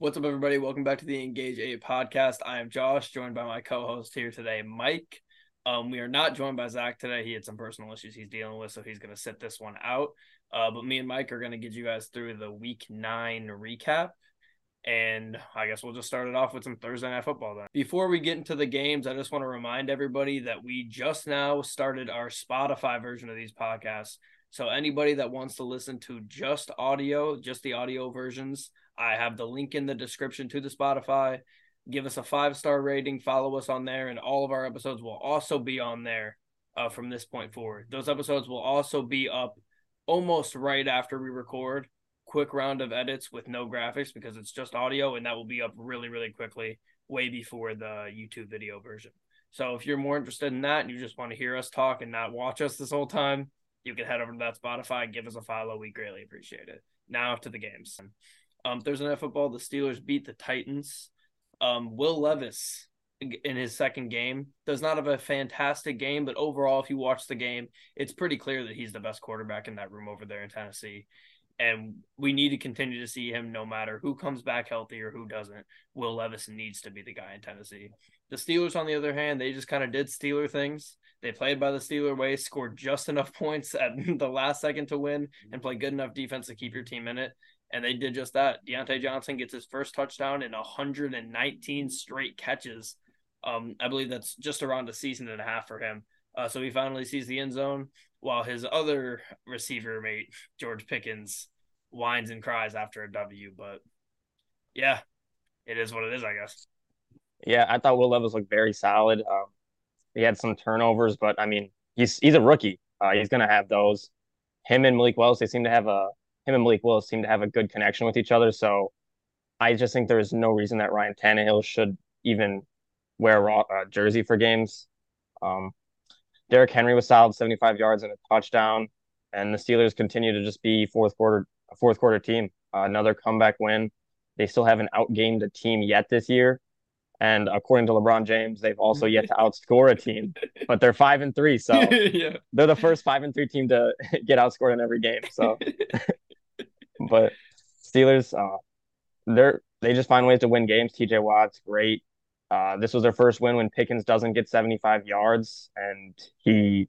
What's up, everybody? Welcome back to the Engage A podcast. I am Josh, joined by my co host here today, Mike. Um, we are not joined by Zach today. He had some personal issues he's dealing with, so he's going to sit this one out. Uh, but me and Mike are going to get you guys through the week nine recap. And I guess we'll just start it off with some Thursday night football then. Before we get into the games, I just want to remind everybody that we just now started our Spotify version of these podcasts. So anybody that wants to listen to just audio, just the audio versions, I have the link in the description to the Spotify. Give us a five star rating, follow us on there, and all of our episodes will also be on there uh, from this point forward. Those episodes will also be up almost right after we record. Quick round of edits with no graphics because it's just audio, and that will be up really, really quickly, way before the YouTube video version. So if you're more interested in that and you just want to hear us talk and not watch us this whole time, you can head over to that Spotify, give us a follow. We greatly appreciate it. Now to the games. Um, Thursday Night Football, the Steelers beat the Titans. Um, Will Levis in his second game does not have a fantastic game, but overall, if you watch the game, it's pretty clear that he's the best quarterback in that room over there in Tennessee. And we need to continue to see him no matter who comes back healthy or who doesn't. Will Levis needs to be the guy in Tennessee. The Steelers, on the other hand, they just kind of did Steeler things. They played by the Steeler way, scored just enough points at the last second to win, and played good enough defense to keep your team in it and they did just that. Diontae Johnson gets his first touchdown in 119 straight catches. Um, I believe that's just around a season and a half for him. Uh, so he finally sees the end zone, while his other receiver mate George Pickens whines and cries after a W. But yeah, it is what it is, I guess. Yeah, I thought Will Levis looked very solid. Um, he had some turnovers, but I mean, he's he's a rookie. Uh, he's gonna have those. Him and Malik Wells, they seem to have a him and Malik Willis seem to have a good connection with each other. So I just think there is no reason that Ryan Tannehill should even wear a uh, jersey for games. Um, Derrick Henry was solid, 75 yards and a touchdown, and the Steelers continue to just be fourth quarter a fourth quarter team. Uh, another comeback win. They still haven't outgamed a team yet this year, and according to LeBron James, they've also yet to outscore a team. But they're five and three, so yeah. they're the first five and three team to get outscored in every game. So but Steelers, uh, they're they just find ways to win games. TJ Watt's great. Uh, this was their first win when Pickens doesn't get 75 yards, and he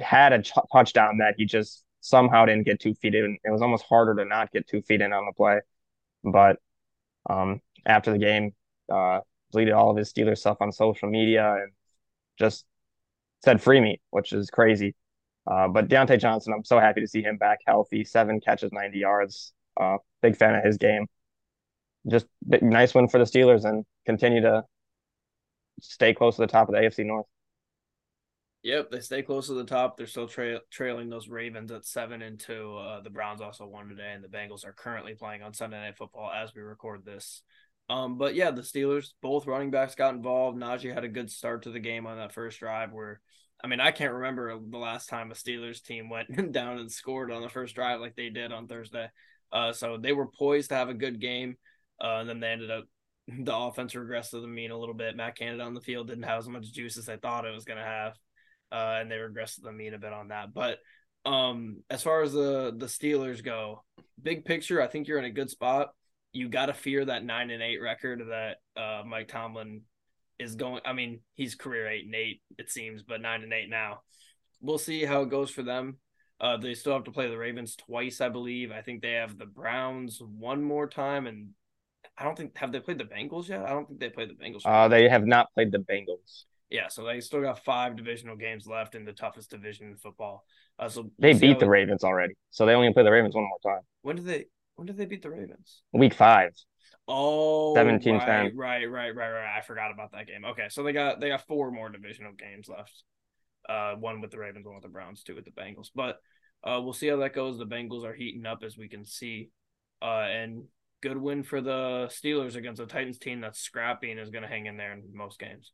had a ch- touchdown that he just somehow didn't get two feet in. It was almost harder to not get two feet in on the play. But um, after the game, uh, deleted all of his Steelers stuff on social media and just said "free me," which is crazy. Uh, but Diontae Johnson, I'm so happy to see him back healthy. Seven catches, 90 yards. Uh, big fan of his game. Just nice win for the Steelers and continue to stay close to the top of the AFC North. Yep, they stay close to the top. They're still tra- trailing those Ravens at seven and two. Uh, the Browns also won today, and the Bengals are currently playing on Sunday Night Football as we record this. Um, but yeah, the Steelers, both running backs got involved. Najee had a good start to the game on that first drive where I mean, I can't remember the last time a Steelers team went down and scored on the first drive like they did on Thursday. Uh, so they were poised to have a good game. Uh, and then they ended up, the offense regressed to the mean a little bit. Matt Canada on the field didn't have as much juice as they thought it was going to have. Uh, and they regressed to the mean a bit on that. But um, as far as the, the Steelers go, big picture, I think you're in a good spot. You got to fear that nine and eight record that uh, Mike Tomlin is going. I mean, he's career eight and eight it seems, but nine and eight now. We'll see how it goes for them. Uh, they still have to play the Ravens twice, I believe. I think they have the Browns one more time, and I don't think have they played the Bengals yet. I don't think they played the Bengals. Uh, they have not played the Bengals. Yeah, so they still got five divisional games left in the toughest division in football. Uh, so they beat the Ravens already, so they only play the Ravens one more time. When did they? When did they beat the Ravens? Week five. Oh, 17 right, right, right, right, right. I forgot about that game. Okay, so they got they got four more divisional games left. Uh, one with the Ravens, one with the Browns, two with the Bengals. But uh, we'll see how that goes. The Bengals are heating up as we can see. Uh, and good win for the Steelers against the Titans team that's scrappy and is going to hang in there in most games.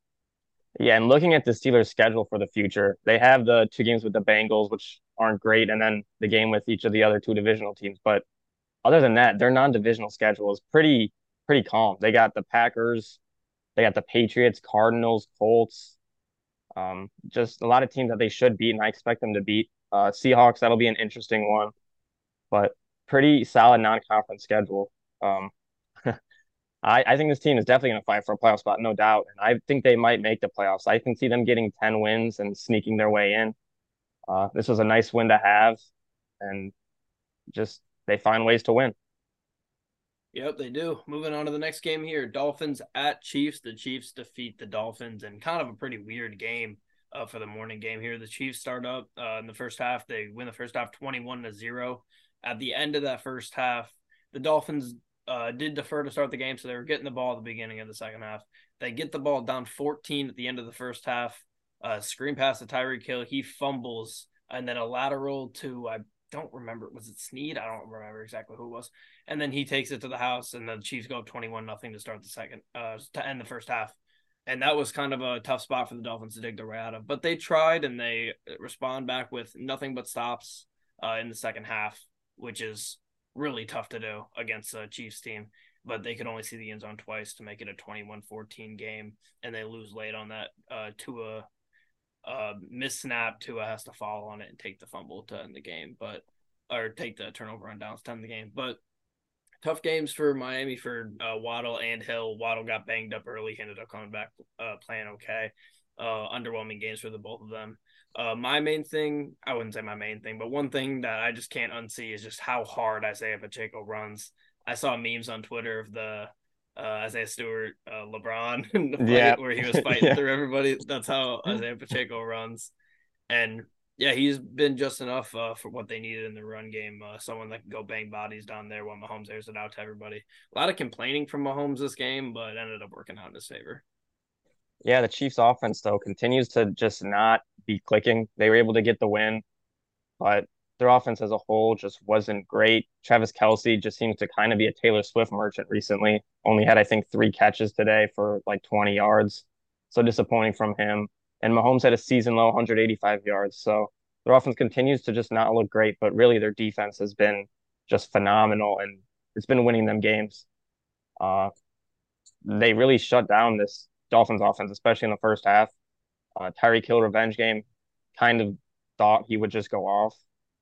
Yeah, and looking at the Steelers' schedule for the future, they have the two games with the Bengals, which aren't great, and then the game with each of the other two divisional teams. But other than that, their non-divisional schedule is pretty pretty calm. They got the Packers, they got the Patriots, Cardinals, Colts, um, just a lot of teams that they should beat, and I expect them to beat. Uh, Seahawks, that'll be an interesting one, but pretty solid non-conference schedule. Um, I, I think this team is definitely going to fight for a playoff spot, no doubt. And I think they might make the playoffs. I can see them getting 10 wins and sneaking their way in. Uh, this was a nice win to have, and just they find ways to win. Yep, they do. Moving on to the next game here Dolphins at Chiefs. The Chiefs defeat the Dolphins in kind of a pretty weird game uh, for the morning game here. The Chiefs start up uh, in the first half. They win the first half 21 to 0. At the end of that first half, the Dolphins uh, did defer to start the game, so they were getting the ball at the beginning of the second half. They get the ball down 14 at the end of the first half. Uh, screen pass to Tyreek Hill. He fumbles, and then a lateral to I don't remember. Was it Sneed? I don't remember exactly who it was. And then he takes it to the house, and the Chiefs go up 21 nothing to start the second, uh, to end the first half. And that was kind of a tough spot for the Dolphins to dig their way out of. But they tried, and they respond back with nothing but stops uh, in the second half, which is really tough to do against a Chiefs team. But they could only see the end zone twice to make it a 21-14 game, and they lose late on that uh, Tua uh, miss snap. Tua has to fall on it and take the fumble to end the game, but or take the turnover on downs to end the game. But tough games for Miami for uh, Waddle and Hill. Waddle got banged up early, ended up coming back uh, playing okay. Uh, underwhelming games for the both of them. Uh, my main thing, I wouldn't say my main thing, but one thing that I just can't unsee is just how hard Isaiah Pacheco runs. I saw memes on Twitter of the uh, Isaiah Stewart, uh, LeBron, yeah, where he was fighting yeah. through everybody. That's how Isaiah Pacheco runs, and yeah, he's been just enough uh, for what they needed in the run game. Uh, someone that can go bang bodies down there while Mahomes airs it out to everybody. A lot of complaining from Mahomes this game, but ended up working out in his favor. Yeah, the Chiefs' offense though continues to just not be clicking. They were able to get the win, but their offense as a whole just wasn't great. Travis Kelce just seems to kind of be a Taylor Swift merchant recently. Only had, I think, three catches today for like 20 yards. So disappointing from him. And Mahomes had a season low 185 yards. So their offense continues to just not look great, but really their defense has been just phenomenal and it's been winning them games. Uh, they really shut down this Dolphins offense, especially in the first half. Uh, Tyreek Hill revenge game kind of thought he would just go off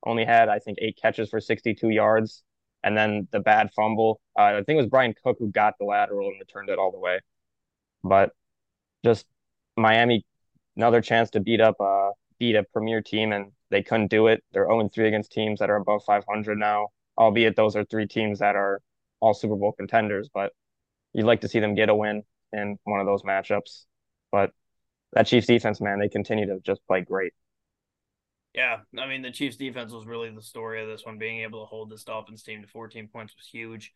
only had I think eight catches for 62 yards, and then the bad fumble. Uh, I think it was Bryan Cook who got the lateral and returned it all the way. But just Miami, another chance to beat up uh beat a premier team, and they couldn't do it. They're 0 3 against teams that are above 500 now, albeit those are three teams that are all Super Bowl contenders. But you'd like to see them get a win in one of those matchups. But that Chiefs defense, man, they continue to just play great. Yeah, I mean the Chiefs defense was really the story of this one. Being able to hold this Dolphins team to 14 points was huge.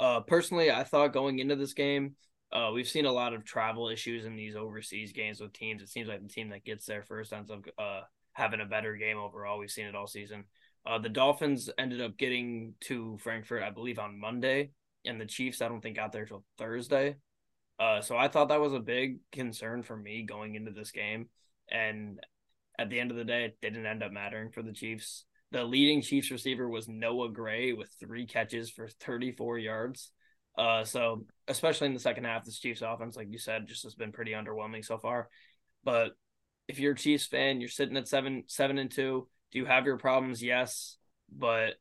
Uh, personally, I thought going into this game, uh, we've seen a lot of travel issues in these overseas games with teams. It seems like the team that gets there first ends up uh, having a better game overall. We've seen it all season. Uh, the Dolphins ended up getting to Frankfurt, I believe, on Monday, and the Chiefs, I don't think, got there till Thursday. Uh, so I thought that was a big concern for me going into this game. And at the end of the day, it didn't end up mattering for the Chiefs. The leading Chiefs receiver was Noah Gray with three catches for 34 yards. Uh, so especially in the second half, this Chiefs offense, like you said, just has been pretty underwhelming so far. But if you're a Chiefs fan, you're sitting at seven, seven and two. Do you have your problems? Yes, but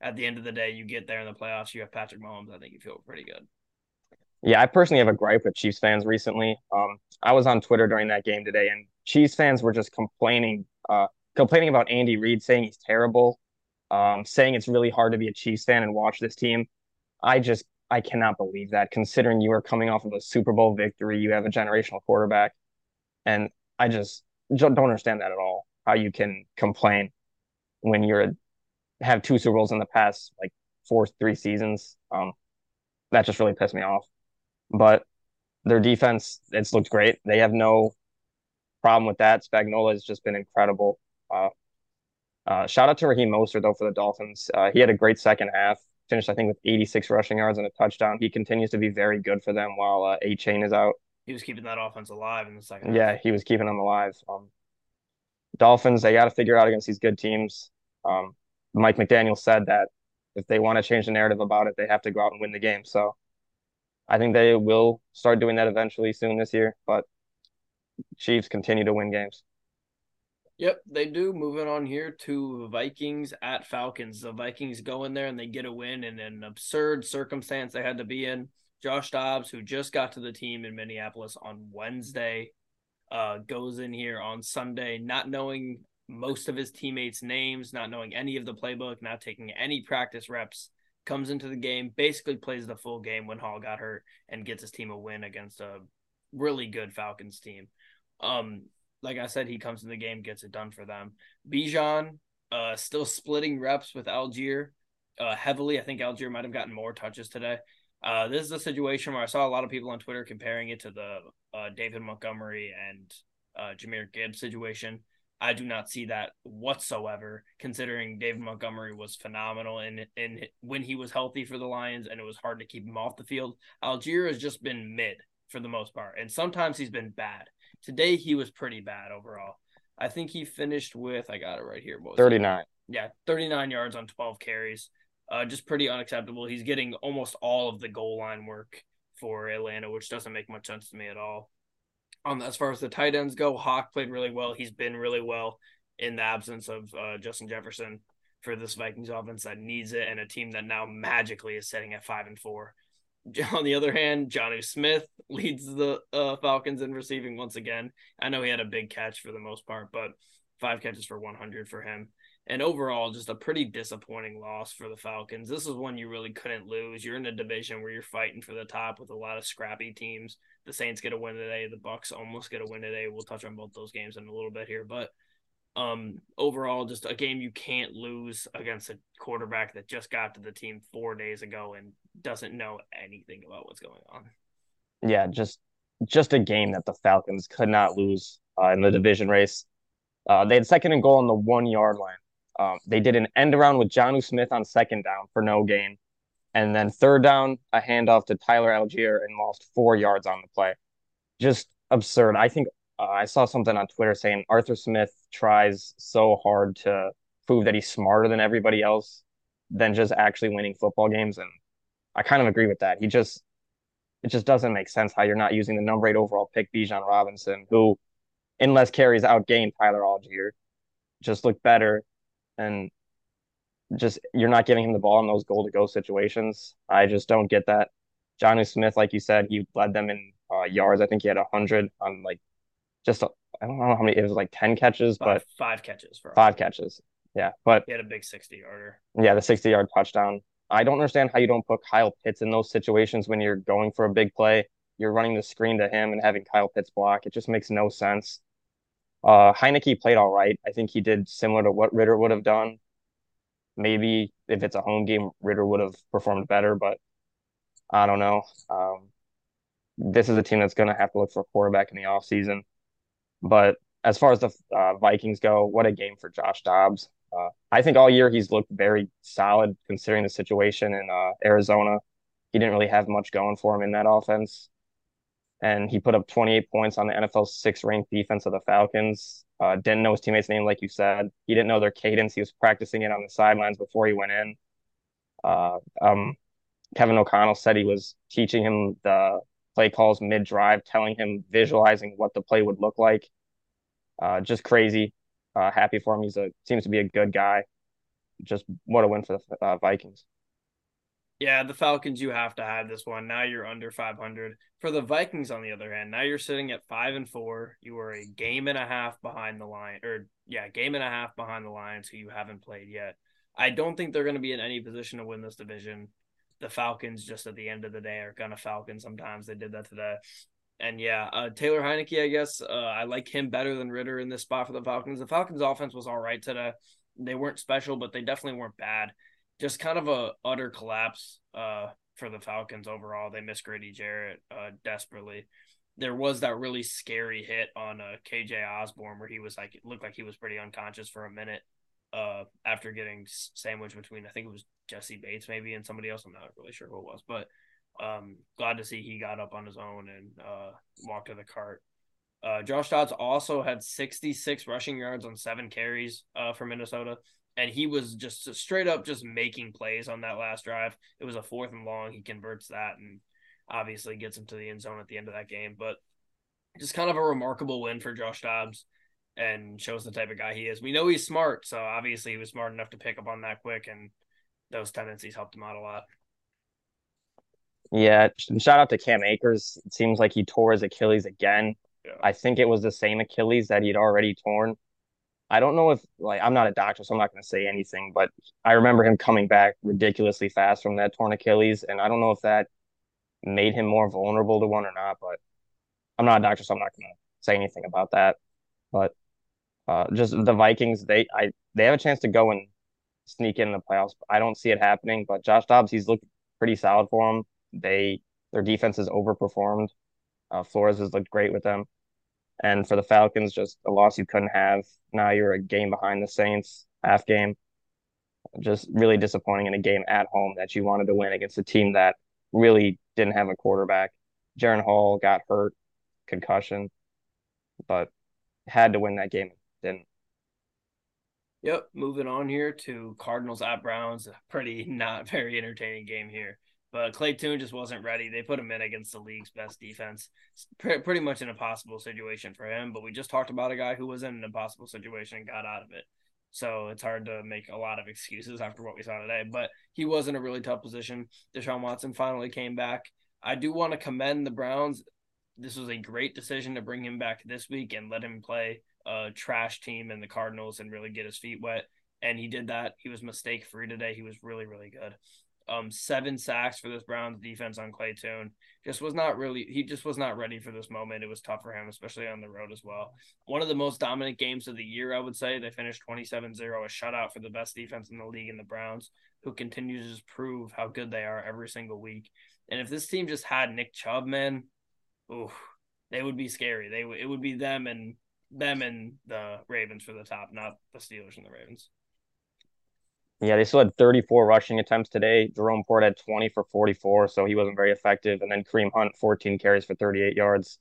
at the end of the day, you get there in the playoffs. You have Patrick Mahomes. I think you feel pretty good. Yeah, I personally have a gripe with Chiefs fans recently. Um, I was on Twitter during that game today, and Chiefs fans were just complaining, uh, complaining about Andy Reid, saying he's terrible, um, saying it's really hard to be a Chiefs fan and watch this team. I just I cannot believe that, considering you are coming off of a Super Bowl victory, you have a generational quarterback, and I just don't understand that at all. How you can complain when you're have two Super Bowls in the past like four three seasons. Um, that just really pissed me off. But their defense, it's looked great. They have no problem with that. Spagnuolo has just been incredible. Uh, uh, shout out to Raheem Mostert though for the Dolphins. Uh, he had a great second half. Finished I think with 86 rushing yards and a touchdown. He continues to be very good for them while uh, Achane is out. He was keeping that offense alive in the second. Yeah, half. he was keeping them alive. Um, Dolphins, they got to figure out against these good teams. Um, Mike McDaniel said that if they want to change the narrative about it, they have to go out and win the game. So I think they will start doing that eventually soon this year. But Chiefs continue to win games. Yep, they do. Moving on here to Vikings at Falcons. The Vikings go in there and they get a win in an absurd circumstance they had to be in. Josh Dobbs, who just got to the team in Minneapolis on Wednesday, uh, goes in here on Sunday, not knowing most of his teammates' names, not knowing any of the playbook, not taking any practice reps, comes into the game, basically plays the full game when Hall got hurt and gets his team a win against a really good Falcons team. Um, like I said, he comes in the game, gets it done for them. Bijan, uh, still splitting reps with Allgeier, uh, heavily. I think Allgeier might have gotten more touches today. Uh, this is a situation where I saw a lot of people on Twitter comparing it to the uh, David Montgomery and uh, Jahmyr Gibbs situation. I do not see that whatsoever, considering David Montgomery was phenomenal and in, in when he was healthy for the Lions, and it was hard to keep him off the field. Allgeier has just been mid for the most part, and sometimes he's been bad. Today he was pretty bad overall. I think he finished with I got it right here. Thirty nine. Yeah, thirty nine yards on twelve carries. Uh, just pretty unacceptable. He's getting almost all of the goal line work for Atlanta, which doesn't make much sense to me at all. Um, as far as the tight ends go, Hawk played really well. He's been really well in the absence of uh, Justin Jefferson for this Vikings offense that needs it, and a team that now magically is sitting at five and four. On the other hand, Jonnu Smith leads the uh, Falcons in receiving once again. I know he had a big catch for the most part, but five catches for 100 for him. And overall, just a pretty disappointing loss for the Falcons. This is one you really couldn't lose. You're in a division where you're fighting for the top with a lot of scrappy teams. The Saints get a win today. The Bucks almost get a win today. We'll touch on both those games in a little bit here, but um, overall, just a game you can't lose against a quarterback that just got to the team four days ago and doesn't know anything about what's going on. Yeah, just just a game that the Falcons could not lose uh, in the division race. Uh, they had second and goal on the one yard line. Um, they did an end around with Jonnu Smith on second down for no gain. And then third down, a handoff to Tyler Allgeier and lost four yards on the play. Just absurd. I think uh, I saw something on Twitter saying Arthur Smith tries so hard to prove that he's smarter than everybody else than just actually winning football games. And I kind of agree with that. He just, it just doesn't make sense how you're not using the number eight overall pick, Bijan Robinson, who, in less carries, outgained Tyler Allgeier, just looked better and just you're not giving him the ball in those goal to go situations. I just don't get that. Jonnu Smith, like you said, he led them in uh, yards. I think he had hundred on like just I don't know how many. It was like ten catches, five, but five catches for five catches. Yeah, but he had a big sixty yarder. Yeah, the sixty yard touchdown. I don't understand how you don't put Kyle Pitts in those situations when you're going for a big play. You're running the screen to him and having Kyle Pitts block. It just makes no sense. Uh, Heinicke played all right. I think he did similar to what Ridder would have done. Maybe if it's a home game, Ridder would have performed better, but I don't know. Um, this is a team that's going to have to look for a quarterback in the offseason. But as far as the uh, Vikings go, what a game for Josh Dobbs. Uh, I think all year he's looked very solid considering the situation in uh, Arizona. He didn't really have much going for him in that offense and he put up 28 points on the NFL's sixth ranked defense of the Falcons. Uh, didn't know his teammates' name, like you said. He didn't know their cadence. He was practicing it on the sidelines before he went in. Uh, um, Kevin O'Connell said he was teaching him the play calls mid drive, telling him, visualizing what the play would look like. Uh, just crazy. Uh, happy for him. He's a seems to be a good guy. Just what a win for the uh, Vikings. Yeah, the Falcons, you have to have this one. Now you're under 500. For the Vikings, on the other hand, now you're sitting at five and four. You are a game and a half behind the line, or yeah, game and a half behind the Lions, who you haven't played yet. I don't think they're going to be in any position to win this division. The Falcons, just at the end of the day, are going to Falcon. Sometimes they did that today. And yeah, uh, Taylor Heinicke, I guess uh, I like him better than Ridder in this spot for the Falcons. The Falcons' offense was all right today. They weren't special, but they definitely weren't bad just kind of a utter collapse uh, for the Falcons overall. They miss Grady Jarrett uh, desperately. There was that really scary hit on uh, KJ Osborn where he was like, it looked like he was pretty unconscious for a minute uh, after getting sandwiched between, I think it was Jessie Bates maybe and somebody else. I'm not really sure who it was, but um, glad to see he got up on his own and uh, walked to the cart. Uh, Josh Dobbs also had 66 rushing yards on seven carries uh, for Minnesota and he was just straight up just making plays on that last drive. It was a fourth and long. He converts that and obviously gets him to the end zone at the end of that game. But just kind of a remarkable win for Josh Dobbs and shows the type of guy he is. We know he's smart, so obviously he was smart enough to pick up on that quick, and those tendencies helped him out a lot. Yeah, shout out to Cam Akers. It seems like he tore his Achilles again. Yeah. I think it was the same Achilles that he'd already torn. I don't know if like I'm not a doctor, so I'm not going to say anything, but I remember him coming back ridiculously fast from that torn Achilles, and I don't know if that made him more vulnerable to one or not, but I'm not a doctor, so I'm not going to say anything about that. But uh, just the Vikings, they I they have a chance to go and sneak in the playoffs. I don't see it happening, but Josh Dobbs, he's looked pretty solid for them. They their defense has overperformed. Uh, Flores has looked great with them. And for the Falcons, just a loss you couldn't have. Now you're a game behind the Saints, half game. Just really disappointing in a game at home that you wanted to win against a team that really didn't have a quarterback. Jaren Hall got hurt, concussion, but had to win that game. Didn't. Yep. Moving on here to Cardinals at Browns. Pretty not very entertaining game here. But Clayton Tune just wasn't ready. They put him in against the league's best defense. Pre- pretty much an impossible situation for him. But we just talked about a guy who was in an impossible situation and got out of it. So it's hard to make a lot of excuses after what we saw today. But he was in a really tough position. Deshaun Watson finally came back. I do want to commend the Browns. This was a great decision to bring him back this week and let him play a trash team in the Cardinals and really get his feet wet. And he did that. He was mistake free today. He was really, really good um seven sacks for this Browns defense on Clayton Tune. Just was not really he just was not ready for this moment. It was tough for him, especially on the road as well. One of the most dominant games of the year, I would say. They finished 27-0, a shutout for the best defense in the league in the Browns, who continues to prove how good they are every single week. And if this team just had Nick Chubb, man, ooh, they would be scary. They it would be them and them and the Ravens for the top, not the Steelers and the Ravens. Yeah, they still had 34 rushing attempts today. Jerome Ford had 20 for 44, so he wasn't very effective. And then Kareem Hunt, 14 carries for 38 yards.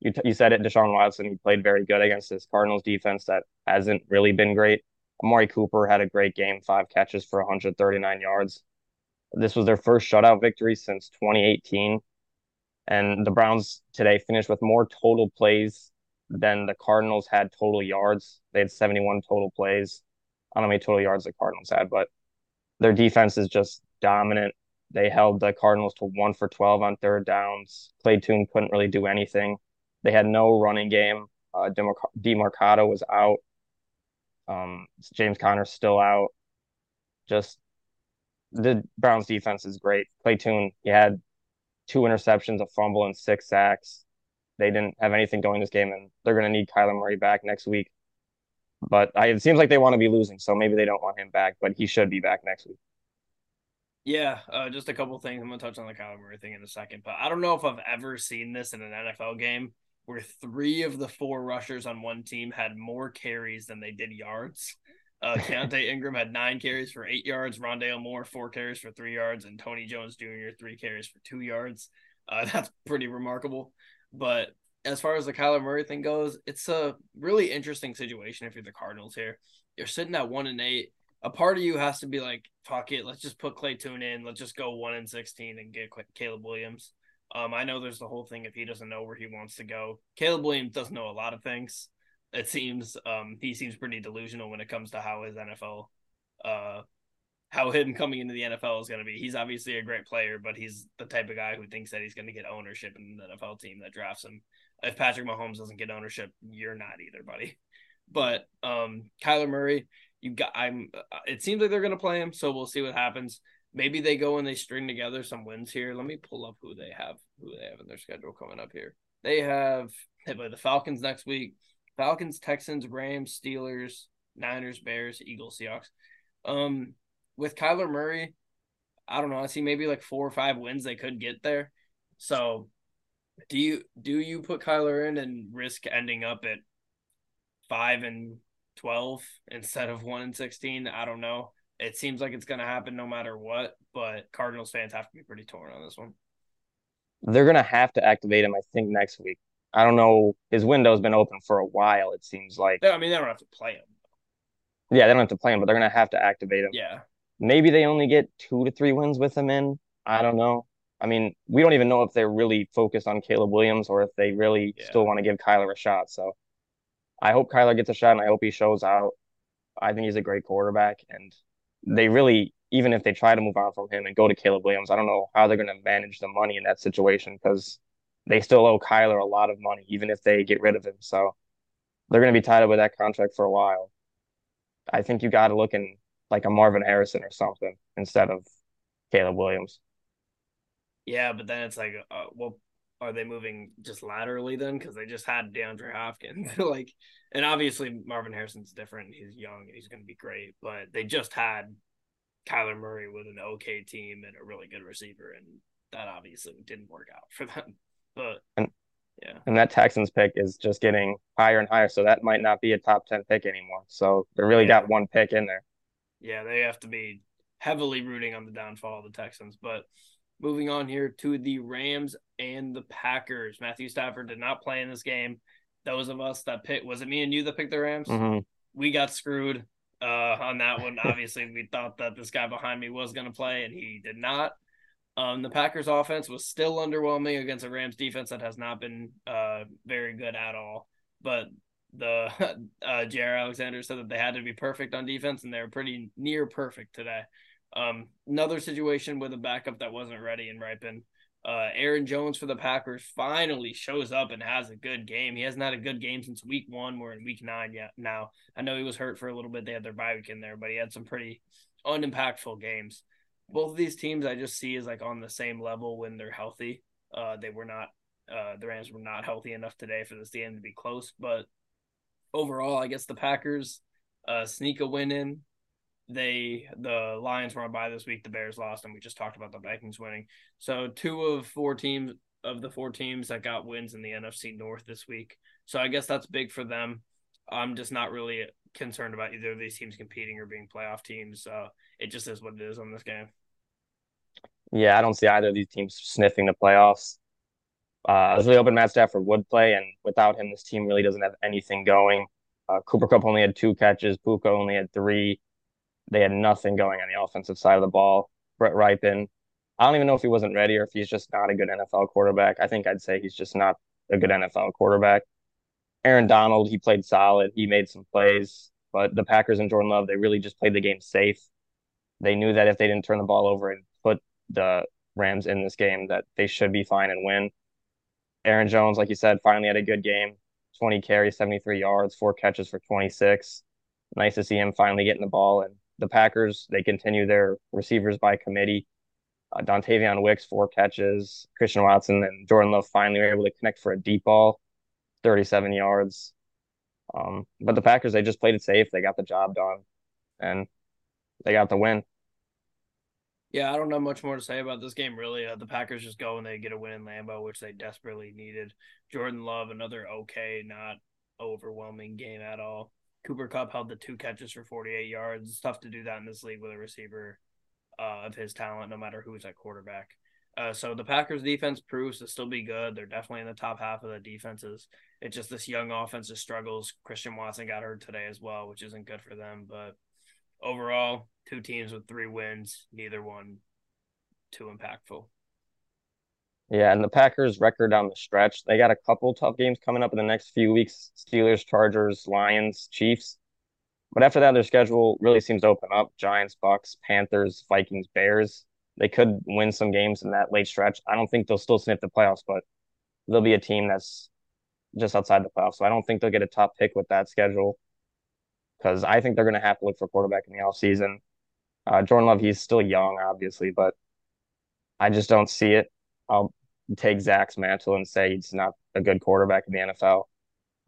You, t- you said it, Deshaun Watson, he played very good against this Cardinals defense that hasn't really been great. Amari Cooper had a great game, five catches for 139 yards. This was their first shutout victory since 2018. And the Browns today finished with more total plays than the Cardinals had total yards. They had 71 total plays. I don't know how many total yards the Cardinals had, but their defense is just dominant. They held the Cardinals to one for 12 on third downs. Clayton Tune couldn't really do anything. They had no running game. Uh, Demercado was out. Um, James Conner's still out. Just the Browns defense is great. Clayton Tune, he had two interceptions, a fumble, and six sacks. They didn't have anything going this game, and they're going to need Kyler Murray back next week. But I, it seems like they want to be losing, so maybe they don't want him back. But he should be back next week. Yeah, uh, just a couple things. I'm gonna touch on the Kyler Murray thing in a second, but I don't know if I've ever seen this in an NFL game where three of the four rushers on one team had more carries than they did yards. Uh, Keaontay Ingram had nine carries for eight yards, Rondale Moore four carries for three yards, and Tony Jones Jr. three carries for two yards. Uh, that's pretty remarkable. But as far as the Kyler Murray thing goes, it's a really interesting situation if you're the Cardinals here. You're sitting at one and eight. A part of you has to be like, fuck it, let's just put Clayton Tune in. Let's just go one and sixteen and get Caleb Williams. Um, I know there's the whole thing if he doesn't know where he wants to go. Caleb Williams doesn't know a lot of things. It seems um he seems pretty delusional when it comes to how his NFL uh how him coming into the NFL is going to be. He's obviously a great player, but he's the type of guy who thinks that he's going to get ownership in the NFL team that drafts him if Patrick Mahomes doesn't get ownership, you're not either, buddy. But um, Kyler Murray, you got. I'm. Uh, it seems like they're going to play him, so we'll see what happens. Maybe they go and they string together some wins here. Let me pull up who they have, who they have in their schedule coming up here. They have they play the Falcons next week. Falcons, Texans, Rams, Steelers, Niners, Bears, Eagles, Seahawks. Um, with Kyler Murray, I don't know. I see maybe like four or five wins they could get there. So do you do you put Kyler in and risk ending up at five and twelve instead of one and sixteen? I don't know. It seems like it's going to happen no matter what, but Cardinals fans have to be pretty torn on this one. They're going to have to activate him, I think, next week. I don't know. His window's been open for a while. It seems like. I mean, they don't have to play him. Yeah, they don't have to play him, but they're going to have to activate him. Yeah. Maybe they only get two to three wins with him in. I don't know. I mean, we don't even know if they're really focused on Caleb Williams or if they really yeah. still want to give Kyler a shot. So I hope Kyler gets a shot and I hope he shows out. I think he's a great quarterback and they really even if they try to move on from him and go to Caleb Williams, I don't know how they're going to manage the money in that situation because they still owe Kyler a lot of money, even if they get rid of him. So they're going to be tied up with that contract for a while. I think you got to look in like a Marvin Harrison or something instead of Caleb Williams. Yeah, but then it's like, uh, well, are they moving just laterally then? Because they just had DeAndre Hopkins, like, and obviously Marvin Harrison's different. He's young and he's going to be great, but they just had Kyler Murray with an okay team and a really good receiver, and that obviously didn't work out for them. But and, yeah, and that Texans pick is just getting higher and higher, so that might not be a top ten pick anymore. So they really yeah. got one pick in there. Yeah, they have to be heavily rooting on the downfall of the Texans, but Moving on here to the Rams and the Packers. Matthew Stafford did not play in this game. Those of us that picked, was it me and you that picked the Rams? Mm-hmm. We got screwed uh, on that one. Obviously, we thought that this guy behind me was going to play, and he did not. Um, the Packers offense was still underwhelming against a Rams defense that has not been uh, very good at all. But the uh, Alexander said that they had to be perfect on defense, and they were pretty near perfect today. Um, another situation with a backup that wasn't ready and Rypien. Uh, Aaron Jones for the Packers finally shows up and has a good game. He hasn't had a good game since week one. We're in week nine yet now. I know he was hurt for a little bit. They had their bye week in there, but he had some pretty unimpactful games. Both of these teams I just see as like on the same level when they're healthy. Uh, they were not, uh, the Rams were not healthy enough today for this game to be close. But overall, I guess the Packers uh, sneak a win in they the Lions were on bye this week. The Bears lost, and we just talked about the Vikings winning. So two of four teams of the four teams that got wins in the NFC North this week. So I guess that's big for them. I'm just not really concerned about either of these teams competing or being playoff teams. Uh, it just is what it is on this game. Yeah, I don't see either of these teams sniffing the playoffs. Uh, I was really hoping Matt Stafford would play, and without him, this team really doesn't have anything going. Uh, Cooper Kupp only had two catches. Puka only had three. They had nothing going on the offensive side of the ball. Brett Rypien, I don't even know if he wasn't ready or if he's just not a good NFL quarterback. I think I'd say he's just not a good NFL quarterback. Aaron Donald, he played solid. He made some plays, but the Packers and Jordan Love, they really just played the game safe. They knew that if they didn't turn the ball over and put the Rams in this game, that they should be fine and win. Aaron Jones, like you said, finally had a good game 20 carries, 73 yards, four catches for 26. Nice to see him finally getting the ball and the Packers, they continue their receivers by committee. Uh, Dontayvion Wicks, four catches. Christian Watson and Jordan Love finally were able to connect for a deep ball, 37 yards. Um, but the Packers, they just played it safe. They got the job done, and they got the win. Yeah, I don't know much more to say about this game, really. Uh, the Packers just go and they get a win in Lambeau, which they desperately needed. Jordan Love, another okay, not overwhelming game at all. Cooper Kupp held the two catches for 48 yards. It's tough to do that in this league with a receiver uh, of his talent, no matter who's at quarterback. Uh, so the Packers defense proves to still be good. They're definitely in the top half of the defenses. It's just this young offense that struggles. Christian Watson got hurt today as well, which isn't good for them. But overall, two teams with three wins, neither one too impactful. Yeah, and the Packers' record down the stretch, they got a couple tough games coming up in the next few weeks Steelers, Chargers, Lions, Chiefs. But after that, their schedule really seems to open up Giants, Bucks, Panthers, Vikings, Bears. They could win some games in that late stretch. I don't think they'll still sniff the playoffs, but they'll be a team that's just outside the playoffs. So I don't think they'll get a top pick with that schedule because I think they're going to have to look for quarterback in the offseason. Uh, Jordan Love, he's still young, obviously, but I just don't see it. I'll take Zach's mantle and say he's not a good quarterback in the NFL.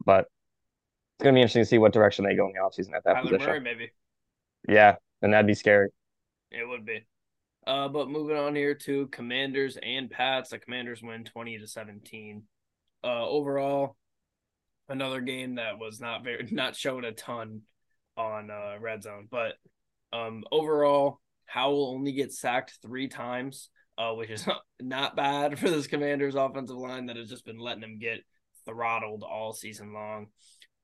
But it's going to be interesting to see what direction they go in the offseason at that Kyler position. Murray, maybe. Yeah, and that'd be scary. It would be. Uh, but moving on here to Commanders and Pats. The Commanders win 20 to 17. Uh, overall, another game that was not very not showing a ton on uh, red zone, but um, overall, Howell only gets sacked three times uh, which is not bad for this Commanders offensive line that has just been letting them get throttled all season long.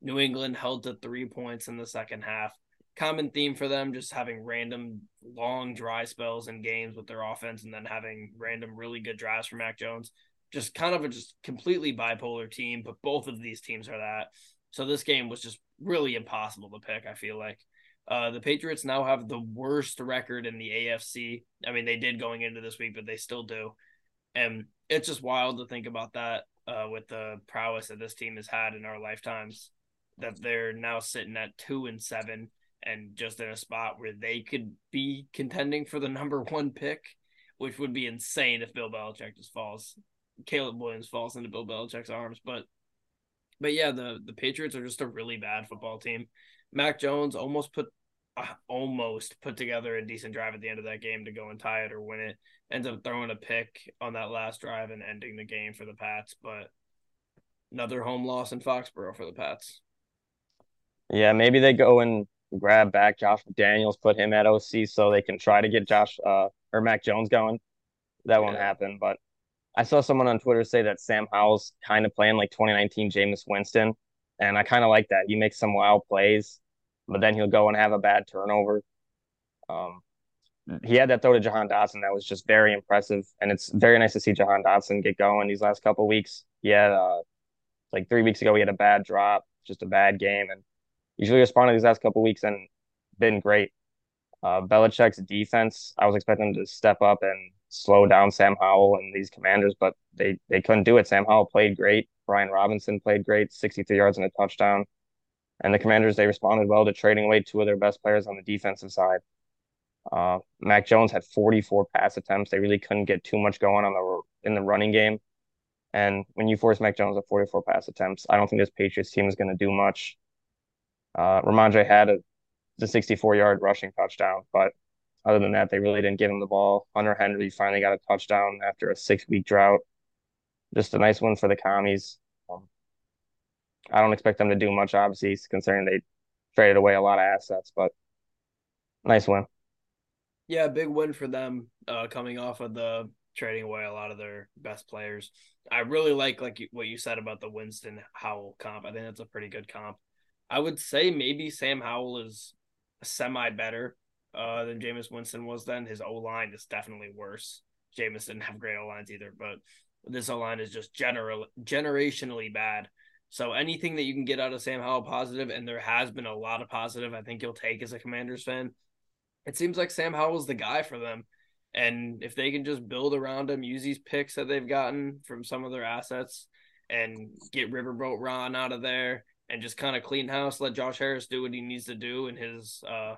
New England held to three points in the second half. Common theme for them just having random long dry spells in games with their offense and then having random really good drives from Mac Jones. Just kind of a just completely bipolar team, but both of these teams are that. So this game was just really impossible to pick, I feel like. Uh, the Patriots now have the worst record in the AFC. I mean, they did going into this week, but they still do. And it's just wild to think about that uh, with the prowess that this team has had in our lifetimes. That they're now sitting at two and seven and just in a spot where they could be contending for the number one pick, which would be insane if Bill Belichick just falls. Caleb Williams falls into Bill Belichick's arms. But but yeah, the the Patriots are just a really bad football team. Mac Jones almost put almost put together a decent drive at the end of that game to go and tie it or win it. Ends up throwing a pick on that last drive and ending the game for the Pats, but another home loss in Foxborough for the Pats. Yeah, maybe they go and grab back Josh Daniels, put him at OC so they can try to get Josh uh, or Mac Jones going. That won't happen. But I saw someone on Twitter say that Sam Howell's kind of playing like 2019 Jameis Winston. And I kind of like that. He makes some wild plays, but then he'll go and have a bad turnover. Um, he had that throw to Jahan Dotson that was just very impressive. And it's very nice to see Jahan Dotson get going these last couple weeks. He had, uh, like three weeks ago, he had a bad drop, just a bad game. And he's really responded these last couple weeks and been great. Uh, Belichick's defense, I was expecting to step up and slow down Sam Howell and these commanders, but they, they couldn't do it. Sam Howell played great. Brian Robinson played great, 63 yards and a touchdown. And the commanders, they responded well to trading away two of their best players on the defensive side. Uh, Mac Jones had 44 pass attempts. They really couldn't get too much going on the in the running game. And when you force Mac Jones at 44 pass attempts, I don't think this Patriots team is going to do much. Uh, Rhamondre had a the 64 yard rushing touchdown, but other than that, they really didn't give him the ball. Hunter Henry finally got a touchdown after a six week drought. Just a nice one for the commies. I don't expect them to do much, obviously, considering they traded away a lot of assets, but nice win. Yeah, big win for them uh, coming off of the trading away a lot of their best players. I really like like what you said about the Winston Howell comp. I think that's a pretty good comp. I would say maybe Sam Howell is semi better uh, than Jameis Winston was then. His O line is definitely worse. Jameis didn't have great O lines either, but this O line is just general generationally bad. So anything that you can get out of Sam Howell positive, and there has been a lot of positive, I think you'll take as a Commanders fan. It seems like Sam Howell's the guy for them. And if they can just build around him, use these picks that they've gotten from some of their assets and get Riverboat Ron out of there and just kind of clean house, let Josh Harris do what he needs to do in his uh,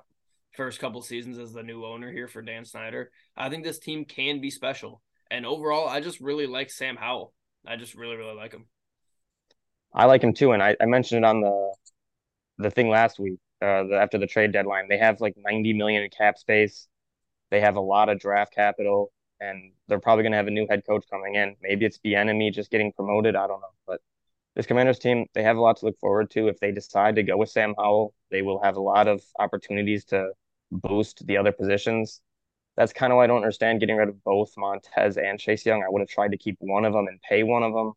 first couple seasons as the new owner here for Dan Snyder. I think this team can be special. And overall, I just really like Sam Howell. I just really, really like him. I like him too, and I, I mentioned it on the the thing last week. Uh, the, after the trade deadline, they have like 90 million in cap space. They have a lot of draft capital, and they're probably going to have a new head coach coming in. Maybe it's Bieniemy just getting promoted. I don't know, but this Commanders team, they have a lot to look forward to. If they decide to go with Sam Howell, they will have a lot of opportunities to boost the other positions. That's kind of why I don't understand getting rid of both Montez and Chase Young. I would have tried to keep one of them and pay one of them,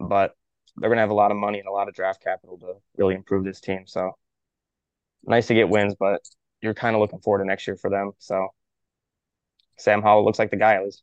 but they're going to have a lot of money and a lot of draft capital to really improve this team. So nice to get wins, but you're kind of looking forward to next year for them. So Sam Howell looks like the guy at least.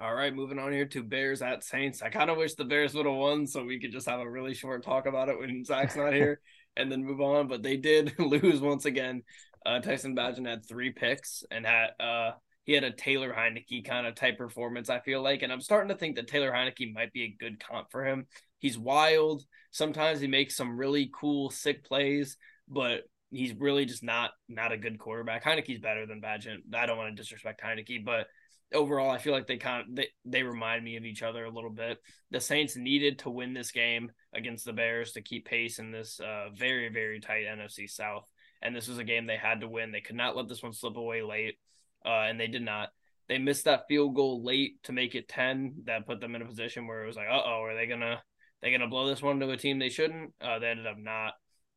All right, moving on here to Bears at Saints. I kind of wish the Bears would have won so we could just have a really short talk about it when Zach's not here and then move on. But they did lose once again. Uh, Tyson Bagent had three picks and had uh he had a Taylor Heinicke kind of type performance. I feel like, and I'm starting to think that Taylor Heinicke might be a good comp for him. He's wild. Sometimes he makes some really cool, sick plays, but he's really just not not a good quarterback. Heinicke's better than Bagent. I don't want to disrespect Heinicke, but overall, I feel like they kind of they, they remind me of each other a little bit. The Saints needed to win this game against the Bears to keep pace in this uh, very very tight NFC South, and this was a game they had to win. They could not let this one slip away late, uh, and they did not. They missed that field goal late to make it ten. That put them in a position where it was like, uh oh, are they gonna they gonna blow this one to a team they shouldn't? Uh, they ended up not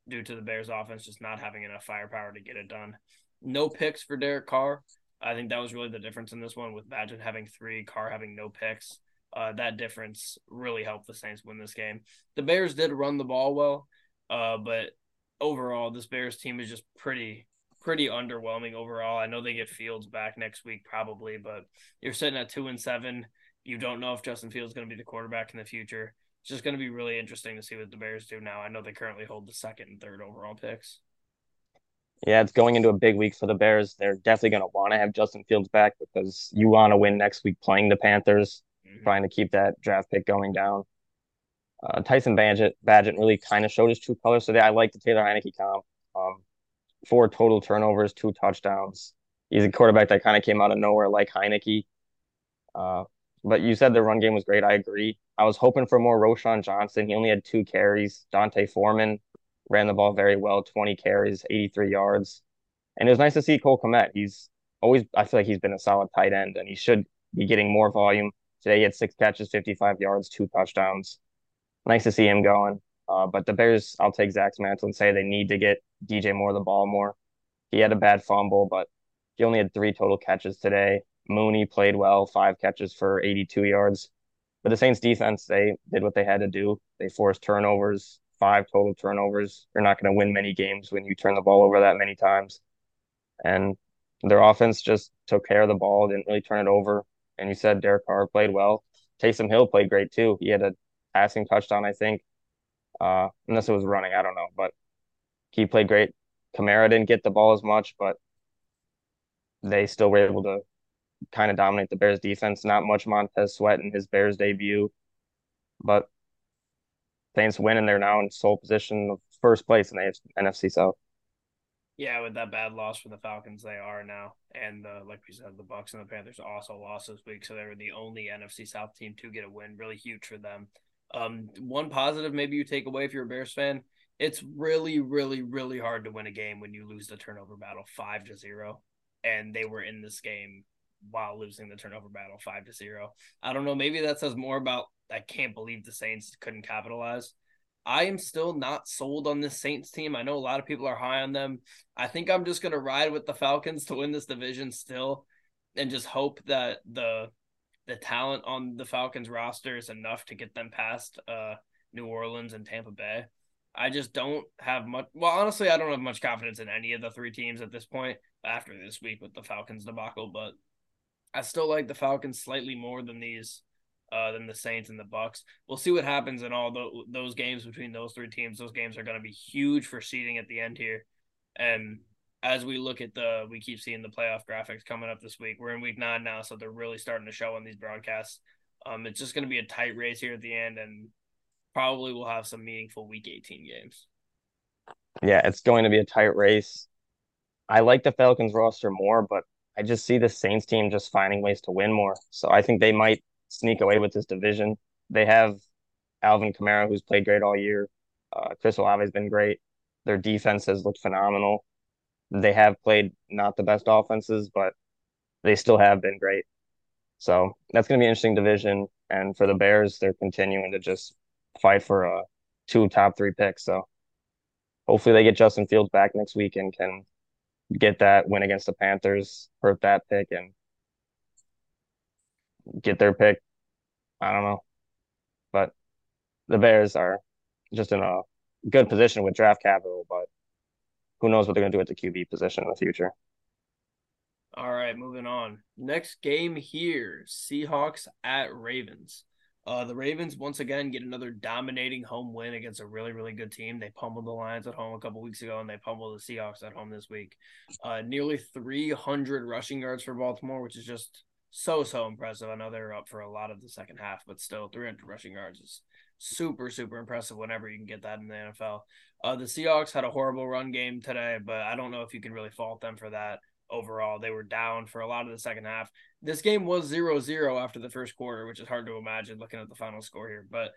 due to the Bears offense just not having enough firepower to get it done. No picks for Derek Carr. I think that was really the difference in this one with Bagent having three, Carr having no picks. Uh, that difference really helped the Saints win this game. The Bears did run the ball well, uh, but overall, this Bears team is just pretty, pretty underwhelming overall. I know they get Fields back next week probably, but you're sitting at two and seven. You don't know if Justin Fields is going to be the quarterback in the future. It's just going to be really interesting to see what the Bears do now. I know they currently hold the second and third overall picks. Yeah, it's going into a big week for the Bears. They're definitely going to want to have Justin Fields back because you want to win next week playing the Panthers, mm-hmm. trying to keep that draft pick going down. Uh, Tyson Bagent, Bagent really kind of showed his true colors today. I like the Taylor Heinicke comp. Um, four total turnovers, two touchdowns. He's a quarterback that kind of came out of nowhere, like Heinicke. Uh, but you said the run game was great. I agree. I was hoping for more Roschon Johnson. He only had two carries. D'Onta Foreman ran the ball very well, 20 carries, 83 yards. And it was nice to see Cole Kmet. He's always, I feel like he's been a solid tight end and he should be getting more volume. Today he had six catches, 55 yards, two touchdowns. Nice to see him going. Uh, but the Bears, I'll take Zach's mantle and say they need to get DJ Moore the ball more. He had a bad fumble, but he only had three total catches today. Mooney played well, five catches for 82 yards. But the Saints defense, they did what they had to do. They forced turnovers, five total turnovers. You're not going to win many games when you turn the ball over that many times. And their offense just took care of the ball, didn't really turn it over. And you said Derek Carr played well. Taysom Hill played great too. He had a passing touchdown, I think. Uh, unless it was running, I don't know. But he played great. Kamara didn't get the ball as much, but they still were able to kind of dominate the Bears defense. Not much Montez Sweat in his Bears debut, but Saints win and they're now in sole position of first place in the NFC South. Yeah, with that bad loss for the Falcons, they are now, and uh, like we said, the Bucs and the Panthers also lost this week, so they were the only NFC South team to get a win. Really huge for them. Um, one positive maybe you take away if you're a Bears fan, it's really, really, really hard to win a game when you lose the turnover battle five to zero, and they were in this game while losing the turnover battle five to zero. I don't know. Maybe that says more about I can't believe the Saints couldn't capitalize. I am still not sold on this Saints team. I know a lot of people are high on them. I think I'm just gonna ride with the Falcons to win this division still, and just hope that the the talent on the Falcons roster is enough to get them past uh, New Orleans and Tampa Bay. I just don't have much. Well, honestly, I don't have much confidence in any of the three teams at this point after this week with the Falcons debacle. But I still like the Falcons slightly more than these uh, than the Saints and the Bucs. We'll see what happens in all the, those games between those three teams. Those games are going to be huge for seeding at the end here. And as we look at the, we keep seeing the playoff graphics coming up this week. We're in week nine now, so they're really starting to show on these broadcasts. Um, it's just going to be a tight race here at the end, and probably we'll have some meaningful week 18 games. Yeah, it's going to be a tight race. I like the Falcons roster more, but I just see the Saints team just finding ways to win more. So I think they might sneak away with this division. They have Alvin Kamara, who's played great all year. Uh, Chris Olave has been great. Their defense has looked phenomenal. They have played not the best offenses, but they still have been great. So that's going to be an interesting division. And for the Bears, they're continuing to just fight for a uh, two top three picks. So hopefully they get Justin Fields back next week and can get that win against the Panthers, hurt that pick, and get their pick. I don't know, but the Bears are just in a good position with draft capital, but who knows what they're going to do at the QB position in the future. All right, moving on. Next game here Seahawks at Ravens. Uh, the Ravens once again get another dominating home win against a really, really good team. They pummeled the Lions at home a couple weeks ago, and they pummeled the Seahawks at home this week. Uh, nearly 300 rushing yards for Baltimore, which is just so, so impressive. I know they're up for a lot of the second half, but still, 300 rushing yards is super, super impressive whenever you can get that in the NFL. Uh, the Seahawks had a horrible run game today, but I don't know if you can really fault them for that overall. They were down for a lot of the second half. This game was 0 0 after the first quarter, which is hard to imagine looking at the final score here. But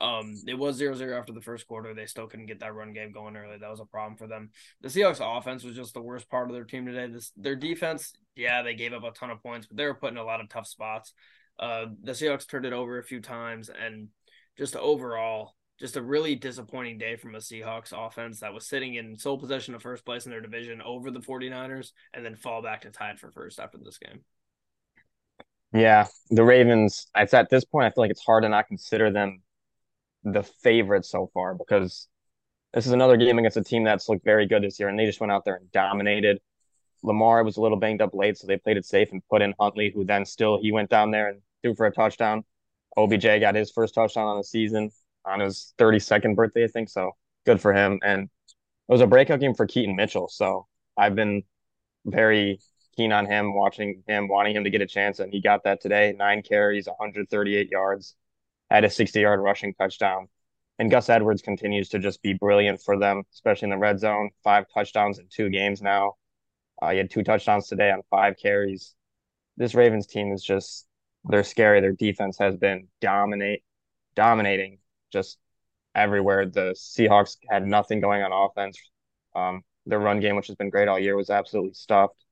um, it was 0 0 after the first quarter. They still couldn't get that run game going early. That was a problem for them. The Seahawks offense was just the worst part of their team today. This Their defense, yeah, they gave up a ton of points, but they were put in a lot of tough spots. Uh, the Seahawks turned it over a few times, and just overall, just a really disappointing day from a Seahawks offense that was sitting in sole possession of first place in their division over the 49ers and then fall back to tied for first after this game. Yeah, the Ravens, it's at this point I feel like it's hard to not consider them the favorite so far because this is another game against a team that's looked very good this year and they just went out there and dominated. Lamar was a little banged up late, so they played it safe and put in Huntley, who then still he went down there and threw for a touchdown. OBJ got his first touchdown on the season on his 32nd birthday, I think. So good for him. And it was a breakout game for Keaton Mitchell. So I've been very keen on him, watching him, wanting him to get a chance, and he got that today. Nine carries, 138 yards, had a 60 yard rushing touchdown. And Gus Edwards continues to just be brilliant for them, especially in the red zone. Five touchdowns in two games now. Uh, he had two touchdowns today on five carries. This Ravens team is just they're scary. Their defense has been dominate dominating just everywhere. The Seahawks had nothing going on offense. Um, their run game, which has been great all year, was absolutely stuffed.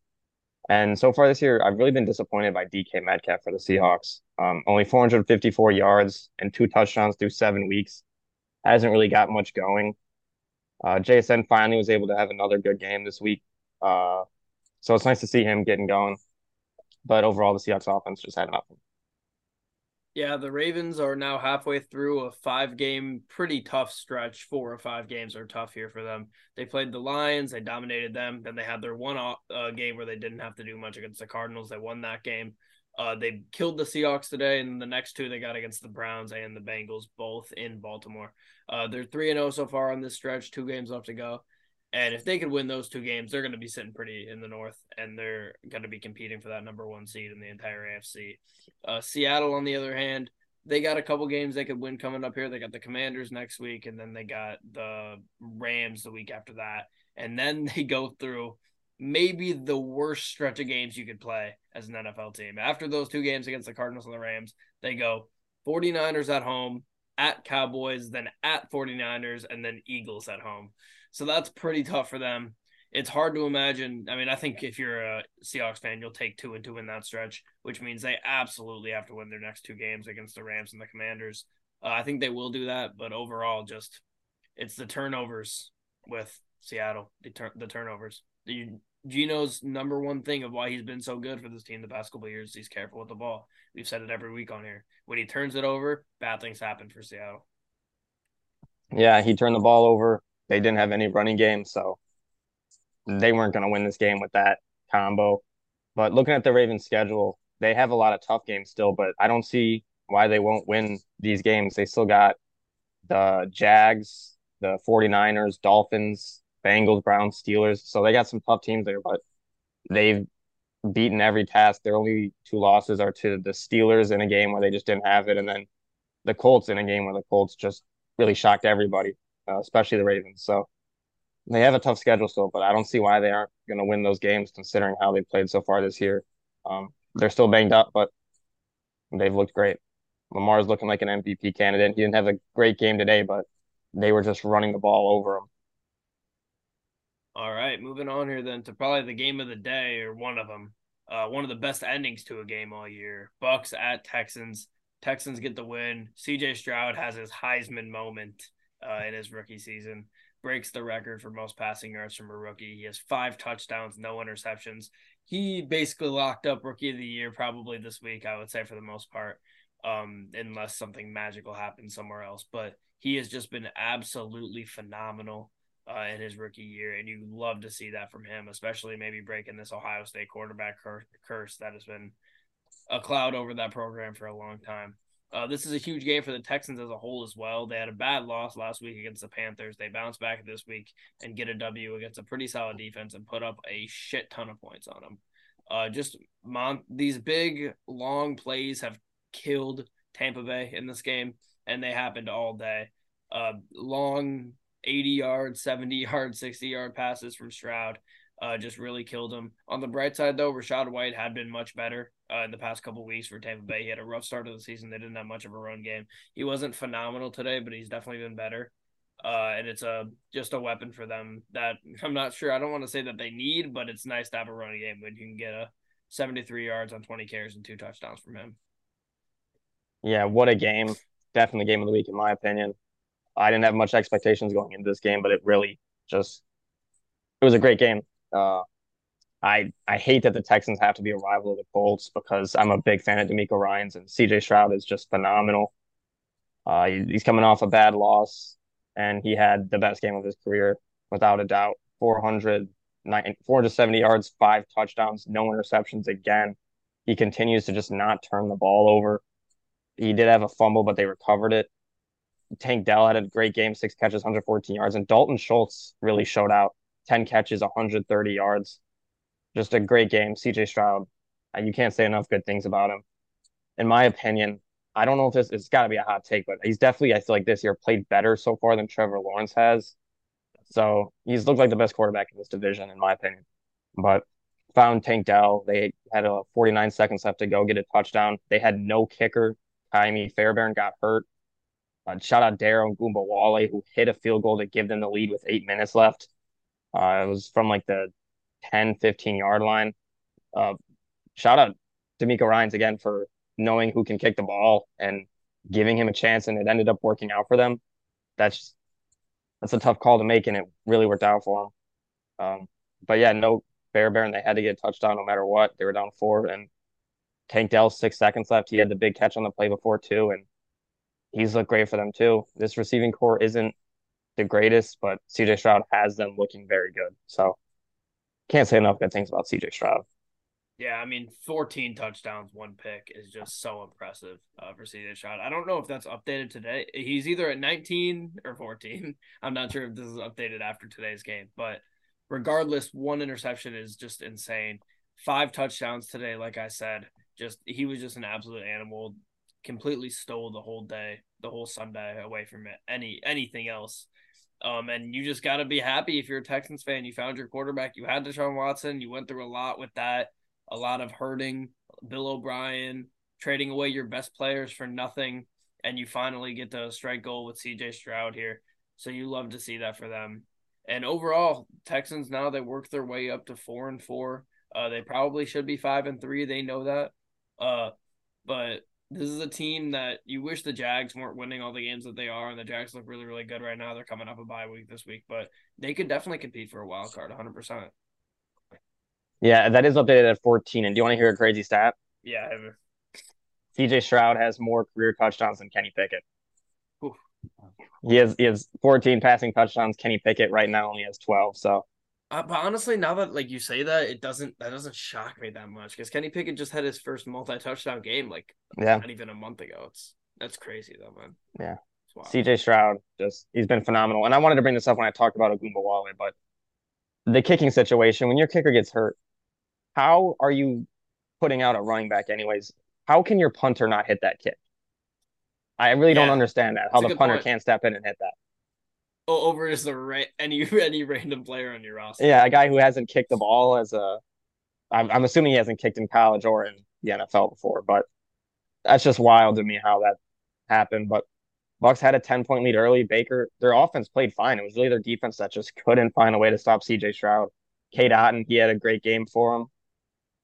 And so far this year, I've really been disappointed by DK Metcalf for the Seahawks. Um, only 454 yards and two touchdowns through seven weeks. Hasn't really got much going. Uh, JSN finally was able to have another good game this week. Uh, so it's nice to see him getting going. But overall, the Seahawks offense just had nothing. Yeah, the Ravens are now halfway through a five game, pretty tough stretch. Four or five games are tough here for them. They played the Lions, they dominated them. Then they had their one uh, game where they didn't have to do much against the Cardinals. They won that game. Uh, they killed the Seahawks today, and the next two they got against the Browns and the Bengals, both in Baltimore. Uh, they're 3 and 0 so far on this stretch, two games left to go. And if they could win those two games, they're going to be sitting pretty in the North, and they're going to be competing for that number one seed in the entire AFC. Uh, Seattle, on the other hand, they got a couple games they could win coming up here. They got the Commanders next week, and then they got the Rams the week after that. And then they go through maybe the worst stretch of games you could play as an NFL team. After those two games against the Cardinals and the Rams, they go 49ers at home, at Cowboys, then at 49ers, and then Eagles at home. So that's pretty tough for them. It's hard to imagine. I mean, I think if you're a Seahawks fan, you'll take two and two in that stretch, which means they absolutely have to win their next two games against the Rams and the Commanders. Uh, I think they will do that, but overall, just it's the turnovers with Seattle, the, tur- the turnovers. The, Geno's number one thing of why he's been so good for this team the past couple years, he's careful with the ball. We've said it every week on here. When he turns it over, bad things happen for Seattle. Yeah, he turned the ball over they didn't have any running game, so they weren't going to win this game with that combo. But looking at the Ravens' schedule, they have a lot of tough games still, but I don't see why they won't win these games. They still got the Jags, the 49ers, Dolphins, Bengals, Browns, Steelers. So they got some tough teams there, but they've beaten every task. Their only two losses are to the Steelers in a game where they just didn't have it, and then the Colts in a game where the Colts just really shocked everybody uh, especially the Ravens. So they have a tough schedule still, but I don't see why they aren't going to win those games considering how they played so far this year. Um, they're still banged up, but they've looked great. Lamar's looking like an MVP candidate. He didn't have a great game today, but they were just running the ball over him. All right, moving on here then to probably the game of the day or one of them. Uh, one of the best endings to a game all year. Bucs at Texans. Texans get the win. CJ Stroud has his Heisman moment uh, in his rookie season. Breaks the record for most passing yards from a rookie. He has five touchdowns, no interceptions. He basically locked up rookie of the year probably this week, I would say, for the most part, um, unless something magical happens somewhere else. But he has just been absolutely phenomenal uh, in his rookie year, and you love to see that from him, especially maybe breaking this Ohio State quarterback curse that has been a cloud over that program for a long time. Uh, this is a huge game for the Texans as a whole as well. They had a bad loss last week against the Panthers. They bounce back this week and get a W against a pretty solid defense and put up a shit ton of points on them. Uh, just mon- these big long plays have killed Tampa Bay in this game, and they happened all day. Uh, long 80 yard, 70 yard, 60 yard passes from Stroud uh, just really killed him. On the bright side, though, Rashad White had been much better uh, in the past couple weeks for Tampa Bay. He had a rough start of the season. They didn't have much of a run game. He wasn't phenomenal today, but he's definitely been better. Uh, and it's a just a weapon for them that I'm not sure. I don't want to say that they need, but it's nice to have a running game when you can get a 73 yards on 20 carries and two touchdowns from him. Yeah, what a game! Definitely game of the week in my opinion. I didn't have much expectations going into this game, but it really just it was a great game. Uh, I I hate that the Texans have to be a rival of the Colts because I'm a big fan of DeMeco Ryans and CJ Stroud is just phenomenal. Uh, he's coming off a bad loss, and he had the best game of his career without a doubt. 400, 470 yards, five touchdowns, no interceptions again. He continues to just not turn the ball over. He did have a fumble, but they recovered it. Tank Dell had a great game, six catches, 114 yards, and Dalton Schultz really showed out 10 catches, 130 yards. Just a great game. CJ Stroud, uh, you can't say enough good things about him. In my opinion, I don't know if this it's got to be a hot take, but he's definitely I feel like this year played better so far than Trevor Lawrence has. So he's looked like the best quarterback in this division, in my opinion. But found Tank Dell. They had a 49 seconds left to go get a touchdown. They had no kicker. Ka'imi Fairbairn got hurt. Uh, shout out Dare Ogunbowale, who hit a field goal to give them the lead with eight minutes left. Uh, it was from like the 10, 15 yard line. Uh, shout out DeMeco Ryans again for knowing who can kick the ball and giving him a chance, and it ended up working out for them. That's that's a tough call to make, and it really worked out for them. Um, but yeah, no Fairbairn, they had to get a touchdown no matter what. They were down four, and Tank Dell six seconds left. He had the big catch on the play before too, and he's looked great for them too. This receiving corps isn't the greatest, but CJ Stroud has them looking very good. So can't say enough good things about CJ Stroud. Yeah, I mean, 14 touchdowns, one pick is just so impressive uh, for CJ Stroud. I don't know if that's updated today. He's either at 19 or 14. I'm not sure if this is updated after today's game, but regardless, one interception is just insane. Five touchdowns today, like I said, just he was just an absolute animal. Completely stole the whole day, the whole Sunday away from it. Any anything else. Um, and you just got to be happy if you're a Texans fan. You found your quarterback. You had Deshaun Watson. You went through a lot with that, a lot of hurting. Bill O'Brien trading away your best players for nothing, and you finally get to strike goal with C.J. Stroud here. So you love to see that for them. And overall, Texans now they work their way up to four and four. Uh, they probably should be five and three. They know that. Uh, but this is a team that you wish the Jags weren't winning all the games that they are, and the Jags look really, really good right now. They're coming up a bye week this week, but they could definitely compete for a wild card, 100. percent Yeah, that is updated at 14. And do you want to hear a crazy stat? Yeah. CJ Stroud has more career touchdowns than Kenny Pickett. Oof. He has he has 14 passing touchdowns. Kenny Pickett right now only has 12. So uh, but honestly, now that like you say that, it doesn't that doesn't shock me that much because Kenny Pickett just had his first multi touchdown game like yeah not even a month ago. It's that's crazy though, man. Yeah. CJ Stroud just he's been phenomenal. And I wanted to bring this up when I talked about Ogunbowale, but the kicking situation, when your kicker gets hurt, how are you putting out a running back anyways? How can your punter not hit that kick? I really yeah. don't understand that. How the punter point. can't step in and hit that over just a ra- any any random player on your roster. Yeah, a guy who hasn't kicked the ball as a. I'm I'm assuming he hasn't kicked in college or in the NFL before, but that's just wild to me how that happened. But Bucs had a 10 point lead early. Baker, their offense played fine. It was really their defense that just couldn't find a way to stop CJ Stroud. Cade Otton, he had a great game for him.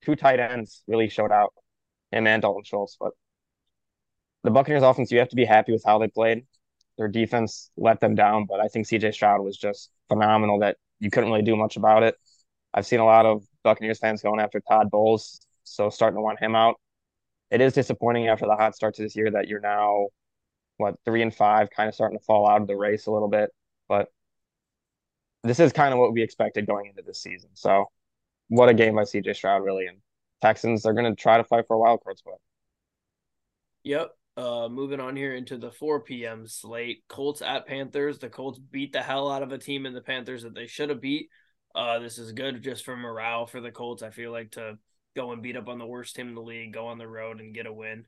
Two tight ends really showed out, him and Dalton Schultz. But the Buccaneers offense, you have to be happy with how they played. Their defense let them down, but I think CJ Stroud was just phenomenal that you couldn't really do much about it. I've seen a lot of Buccaneers fans going after Todd Bowles, so starting to want him out. It is disappointing after the hot start to this year that you're now what three and five, kind of starting to fall out of the race a little bit. But this is kind of what we expected going into this season. So, what a game by CJ Stroud, really. And Texans they're going to try to fight for a wild card spot. Yep. Uh, moving on here into the 4 p.m. slate, Colts at Panthers. The Colts beat the hell out of a team in the Panthers that they should have beat. Uh, this is good just for morale for the Colts. I feel like to go and beat up on the worst team in the league, go on the road and get a win.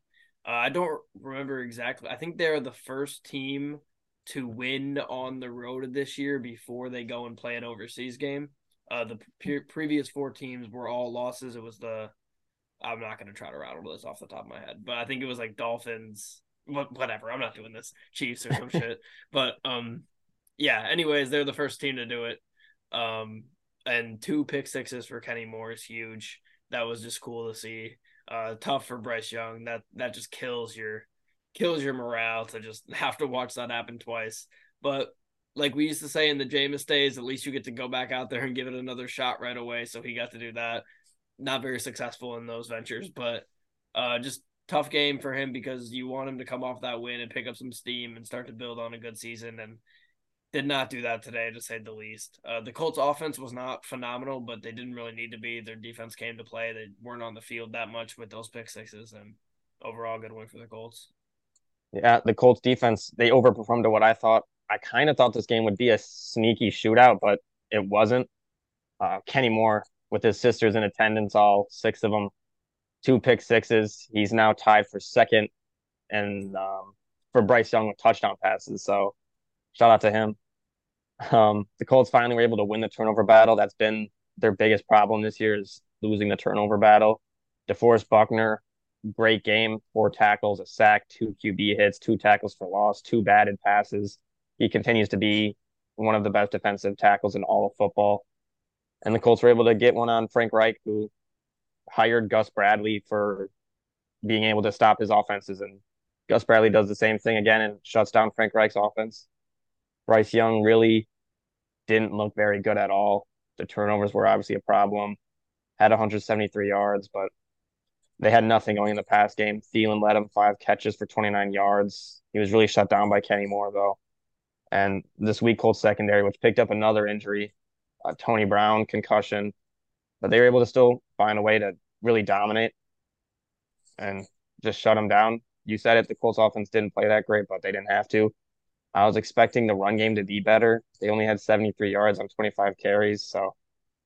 Uh, I don't remember exactly. I think they're the first team to win on the road this year before they go and play an overseas game. Uh, the pre- previous four teams were all losses. It was the I'm not going to try to rattle this off the top of my head, but I think it was like Dolphins, whatever. I'm not doing this, Chiefs or some shit. But um, yeah. Anyways, they're the first team to do it. Um, and two pick sixes for Kenny Moore is huge. That was just cool to see. Uh, tough for Bryce Young. That that just kills your kills your morale to just have to watch that happen twice. But like we used to say in the Jameis days, at least you get to go back out there and give it another shot right away. So he got to do that not very successful in those ventures, but uh, just tough game for him because you want him to come off that win and pick up some steam and start to build on a good season. And did not do that today, to say the least. Uh, the Colts' offense was not phenomenal, but they didn't really need to be. Their defense came to play. They weren't on the field that much with those pick sixes, and overall, good win for the Colts. Yeah, the Colts defense they overperformed to what I thought. I kind of thought this game would be a sneaky shootout, but it wasn't. Uh, Kenny Moore with his sisters in attendance, all six of them, two pick sixes. He's now tied for second and um, for Bryce Young with touchdown passes. So shout out to him. Um, the Colts finally were able to win the turnover battle. That's been their biggest problem this year is losing the turnover battle. DeForest Buckner, great game, four tackles, a sack, two QB hits, two tackles for loss, two batted passes. He continues to be one of the best defensive tackles in all of football. And the Colts were able to get one on Frank Reich, who hired Gus Bradley for being able to stop his offenses. And Gus Bradley does the same thing again and shuts down Frank Reich's offense. Bryce Young really didn't look very good at all. The turnovers were obviously a problem. Had 173 yards, but they had nothing going in the pass game. Thielen led him five catches for 29 yards. He was really shut down by Kenny Moore, though. And this week, Colts secondary, which picked up another injury, uh, Tony Brown concussion, but they were able to still find a way to really dominate and just shut them down. You said it, the Colts offense didn't play that great, but they didn't have to. I was expecting the run game to be better. They only had 73 yards on 25 carries, so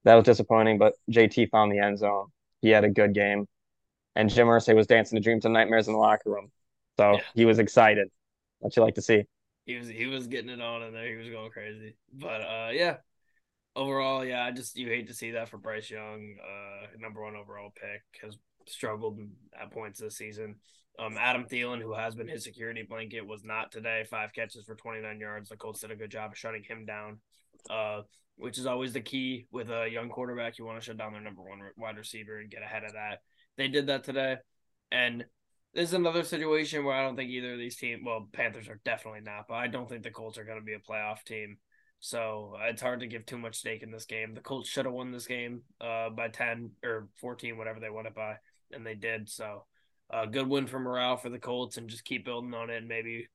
that was disappointing. But JT found the end zone. He had a good game, and Jim Irsay was dancing to dreams and nightmares in the locker room, so yeah. he was excited. What you like to see? He was he was getting it on in there. He was going crazy. But uh, yeah, overall, yeah, I just you hate to see that for Bryce Young, uh, number one overall pick, has struggled at points this season. Um, Adam Thielen, who has been his security blanket, was not today. Five catches for 29 yards. The Colts did a good job of shutting him down, uh, which is always the key with a young quarterback. You want to shut down their number one wide receiver and get ahead of that. They did that today. And this is another situation where I don't think either of these teams, well, Panthers are definitely not, but I don't think the Colts are going to be a playoff team. So it's hard to give too much stake in this game. The Colts should have won this game uh, by 10 or 14, whatever they won it by, and they did. So a uh, good win for morale for the Colts and just keep building on it and maybe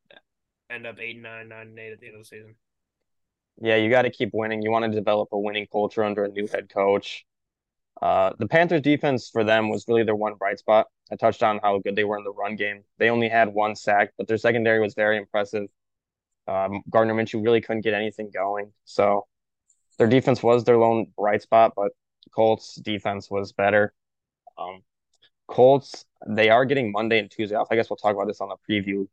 end up 8 and 9, 9 and 8 at the end of the season. Yeah, you got to keep winning. You want to develop a winning culture under a new head coach. Uh, the Panthers defense for them was really their one bright spot. I touched on how good they were in the run game. They only had one sack, but their secondary was very impressive. Um, Gardner Minshew really couldn't get anything going. So their defense was their lone bright spot, but Colts defense was better. Um, Colts, they are getting Monday and Tuesday off. I guess we'll talk about this on the preview,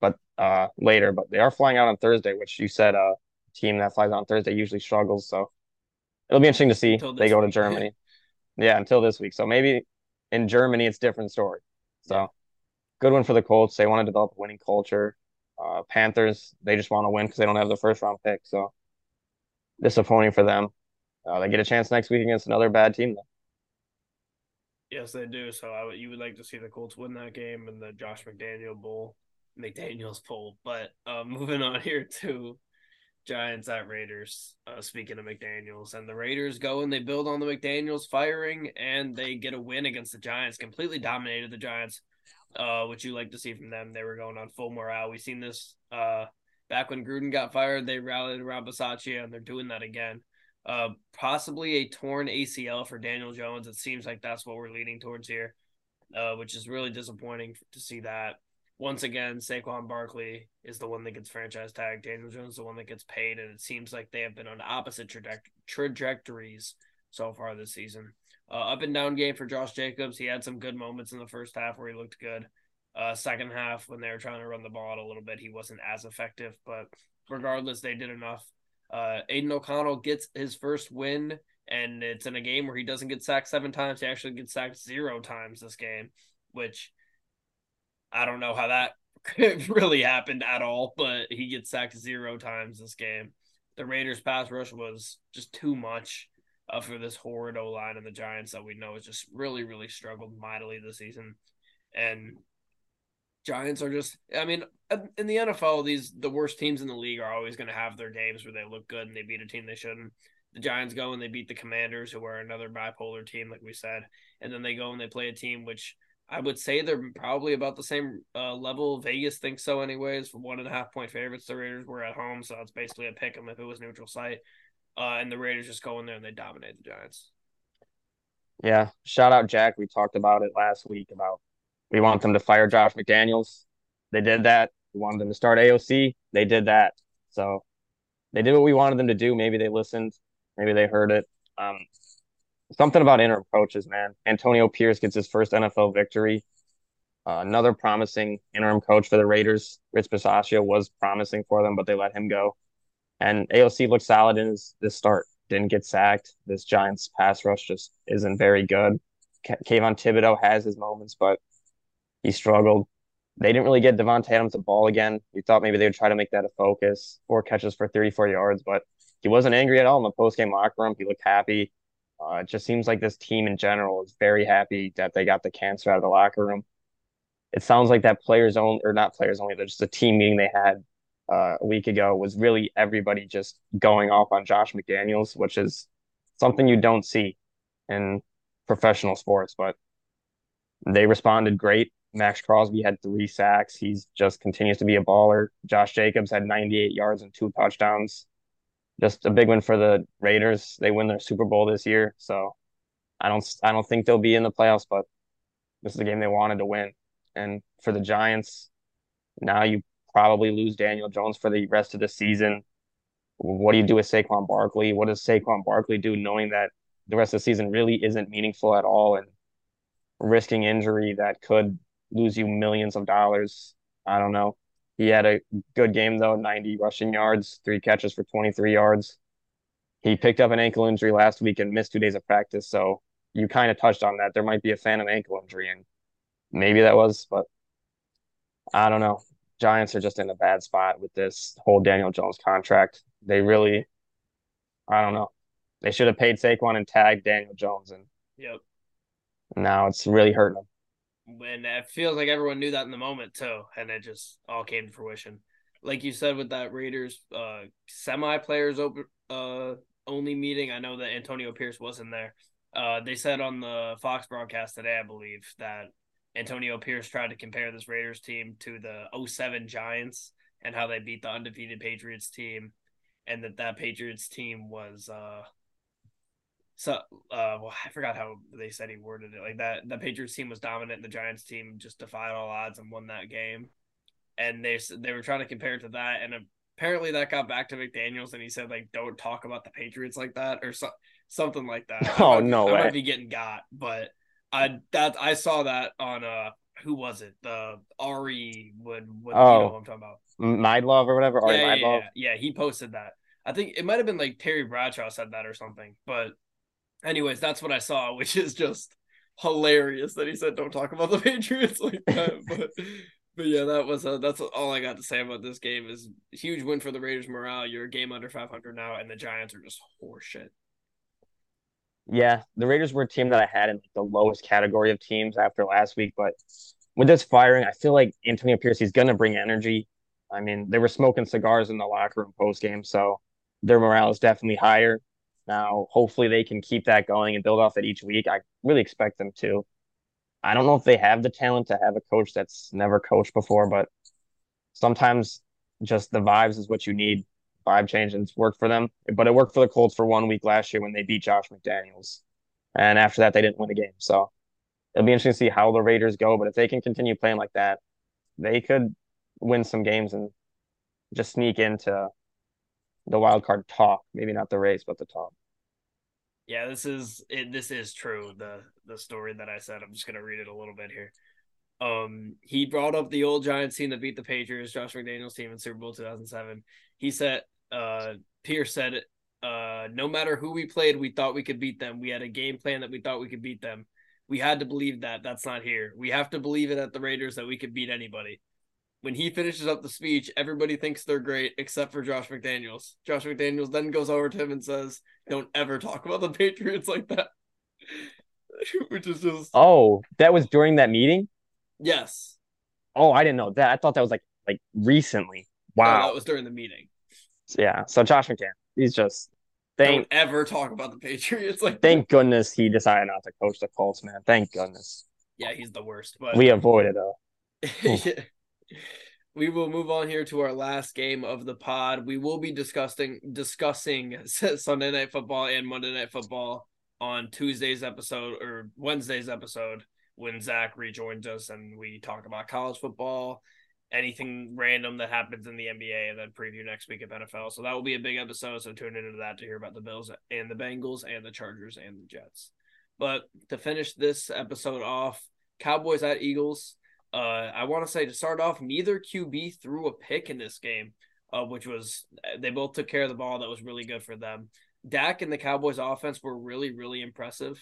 but uh, later. But they are flying out on Thursday, which you said a uh, team that flies out on Thursday usually struggles. So it'll be interesting to see. They go to Germany. yeah, until this week. So maybe in Germany it's different story. So good one for the Colts. They want to develop a winning culture. Uh, Panthers, they just want to win because they don't have the first round pick. So disappointing for them. Uh, they get a chance next week against another bad team. Though. Yes, they do. So I would, you would like to see the Colts win that game and the Josh McDaniel Bowl, McDaniel's Bowl. But uh, moving on here to Giants at Raiders. Uh, speaking of McDaniels, and the Raiders go and they build on the McDaniels firing, and they get a win against the Giants. Completely dominated the Giants, uh, which you like to see from them. They were going on full morale. We've seen this uh, back when Gruden got fired. They rallied around Bisaccia, and they're doing that again. Uh, possibly a torn ACL for Daniel Jones. It seems like that's what we're leaning towards here, uh, which is really disappointing to see that. Once again, Saquon Barkley is the one that gets franchise tag. Daniel Jones is the one that gets paid, and it seems like they have been on opposite traje- trajectories so far this season. Uh, up and down game for Josh Jacobs. He had some good moments in the first half where he looked good. Uh, second half, when they were trying to run the ball a little bit, he wasn't as effective. But regardless, they did enough uh, Aidan O'Connell gets his first win, and it's in a game where he doesn't get sacked seven times. He actually gets sacked zero times this game, which I don't know how that really happened at all, but he gets sacked zero times this game. The Raiders' pass rush was just too much uh, for this horrid O line and the Giants that we know has just really, really struggled mightily this season. And Giants are just I mean in the NFL these the worst teams in the league are always going to have their games where they look good and they beat a team they shouldn't. The Giants go and they beat the Commanders who are another bipolar team like we said and then they go and they play a team which I would say they're probably about the same uh, level. Vegas thinks so, anyways. For one and a half point favorites, the Raiders were at home, so it's basically a pick 'em if it was neutral site. Uh, and the Raiders just go in there and they dominate the Giants. Yeah, shout out Jack. We talked about it last week about we want them to fire Josh McDaniels. They did that. We wanted them to start AOC. They did that. So they did what we wanted them to do. Maybe they listened. Maybe they heard it. Um, something about interim coaches, man. Antonio Pierce gets his first NFL victory. Uh, another promising interim coach for the Raiders, Rich Bisaccia, was promising for them, but they let him go. And AOC looked solid in his this start. Didn't get sacked. This Giants pass rush just isn't very good. Kayvon Thibodeaux has his moments, but he struggled. They didn't really get Davante Adams the ball again. We thought maybe they would try to make that a focus. Four catches for 34 yards, but he wasn't angry at all in the post game locker room. He looked happy. Uh, it just seems like this team in general is very happy that they got the cancer out of the locker room. It sounds like that players only, or not players only, but just a team meeting they had uh, a week ago was really everybody just going off on Josh McDaniels, which is something you don't see in professional sports. But they responded great. Maxx Crosby had three sacks. He's just continues to be a baller. Josh Jacobs had 98 yards and two touchdowns. Just a big win for the Raiders. They win their Super Bowl this year, so I don't I don't think they'll be in the playoffs, but this is a game they wanted to win. And for the Giants, now you probably lose Daniel Jones for the rest of the season. What do you do with Saquon Barkley? What does Saquon Barkley do knowing that the rest of the season really isn't meaningful at all and risking injury that could lose you millions of dollars. I don't know. He had a good game though, 90 rushing yards, three catches for 23 yards. He picked up an ankle injury last week and missed two days of practice. So you kind of touched on that. There might be a phantom ankle injury, and maybe that was, but I don't know. Giants are just in a bad spot with this whole Daniel Jones contract. They really, I don't know. They should have paid Saquon and tagged Daniel Jones, and yep. Now it's really hurting them when it feels like everyone knew that in the moment too, and it just all came to fruition. Like you said with that Raiders uh, semi players open uh, only meeting, I know that Antonio Pierce wasn't there. Uh, they said on the Fox broadcast today, I believe, that Antonio Pierce tried to compare this Raiders team to the 07 Giants and how they beat the undefeated Patriots team, and that that Patriots team was uh, so uh well, I forgot how they said he worded it like that. The Patriots team was dominant, and the Giants team just defied all odds and won that game. And they they were trying to compare it to that, and apparently that got back to McDaniel's, and he said like, "Don't talk about the Patriots like that," or so, something like that. Oh no, I way. might be getting got, but I that I saw that on uh who was it? The Ari would what oh, you know what I'm talking about? Mydlove or whatever. Ari yeah, yeah, yeah, yeah, he posted that. I think it might have been like Terry Bradshaw said that or something, but anyways, that's what I saw, which is just hilarious that he said don't talk about the Patriots like that. but but yeah, that was uh, that's all I got to say about this game. Is huge win for the Raiders morale. You're a game under 500 now, and the Giants are just horseshit. Yeah, the Raiders were a team that I had in the lowest category of teams after last week, but with this firing, I feel like Antonio Pierce he's gonna bring energy. I mean, they were smoking cigars in the locker room post game, so their morale is definitely higher. Now, hopefully, they can keep that going and build off that each week. I really expect them to. I don't know if they have the talent to have a coach that's never coached before, but sometimes just the vibes is what you need. Vibe change and it's worked for them. But it worked for the Colts for one week last year when they beat Josh McDaniels. And after that, they didn't win a game. So it'll be interesting to see how the Raiders go. But if they can continue playing like that, they could win some games and just sneak into the wild card talk. Maybe not the race, but the talk. Yeah, this is it, this is true. The the story that I said. I'm just gonna read it a little bit here. Um, he brought up the old Giants team that beat the Patriots, Josh McDaniels team in Super Bowl 2007. He said, uh, Pierce said, uh, no matter who we played, we thought we could beat them. We had a game plan that we thought we could beat them. We had to believe that. That's not here. We have to believe it at the Raiders that we could beat anybody when he finishes up the speech, everybody thinks they're great except for Josh McDaniels. Josh McDaniels then goes over to him and says, "Don't ever talk about the Patriots like that." Which is just Oh, that was during that meeting? Yes. Oh, I didn't know that. I thought that was like like recently. Wow. No, that was during the meeting. Yeah. So Josh McDaniels, he's just thank Don't ever talk about the Patriots like Thank that. goodness he decided not to coach the Colts, man. Thank goodness. Yeah, he's the worst. But we avoided a we will move on here to our last game of the pod. We will be discussing discussing Sunday night football and Monday night football on Tuesday's episode or Wednesday's episode when Zach rejoins us and we talk about college football anything random that happens in the NBA and then preview next week of NFL. So that will be a big episode. So tune into that to hear about the Bills and the Bengals and the Chargers and the Jets. But to finish this episode off, Cowboys at Eagles. Uh, I want to say to start off, neither QB threw a pick in this game, uh, which was they both took care of the ball. That was really good for them. Dak and the Cowboys offense were really, really impressive.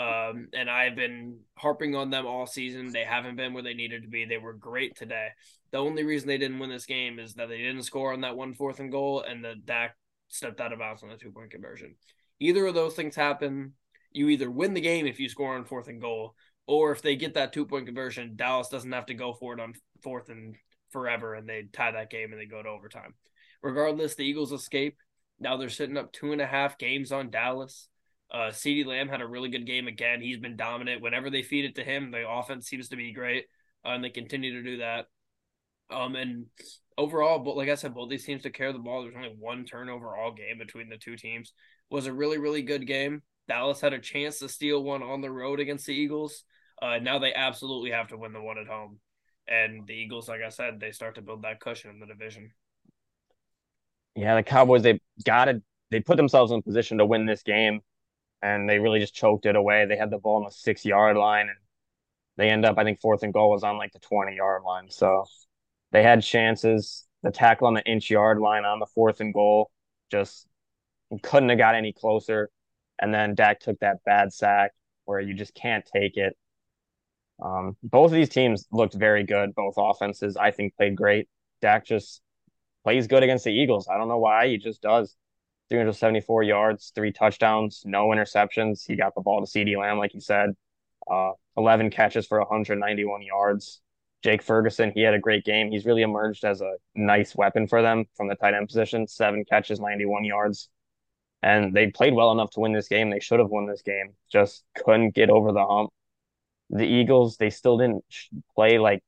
Um, and I've been harping on them all season. They haven't been where they needed to be. They were great today. The only reason they didn't win this game is that they didn't score on that one fourth and goal, and the Dak stepped out of bounds on the two point conversion. Either of those things happen, you either win the game if you score on fourth and goal, or if they get that two point conversion, Dallas doesn't have to go for it on fourth and forever, and they tie that game and they go to overtime. Regardless, the Eagles escape. Now they're sitting up two and a half games on Dallas. Uh, CeeDee Lamb had a really good game again. He's been dominant. Whenever they feed it to him, the offense seems to be great, uh, and they continue to do that. Um, and overall, but like I said, both these teams took care of the ball. There's only one turnover all game between the two teams. It was a really, really good game. Dallas had a chance to steal one on the road against the Eagles. Uh, now they absolutely have to win the one at home. And the Eagles, like I said, they start to build that cushion in the division. Yeah, the Cowboys, they got it. They put themselves in position to win this game and they really just choked it away. They had the ball on the six yard line, and they end up, I think, fourth and goal was on like the 20 yard line. So they had chances. The tackle on the inch yard line on the fourth and goal just couldn't have got any closer. And then Dak took that bad sack where you just can't take it. Um, both of these teams looked very good. Both offenses, I think, played great. Dak just plays good against the Eagles. I don't know why. He just does. 374 yards, three touchdowns, no interceptions. He got the ball to CeeDee Lamb, like you said. Uh, 11 catches for 191 yards. Jake Ferguson, he had a great game. He's really emerged as a nice weapon for them from the tight end position. Seven catches, 91 yards. And they played well enough to win this game. They should have won this game, just couldn't get over the hump. The Eagles, they still didn't play like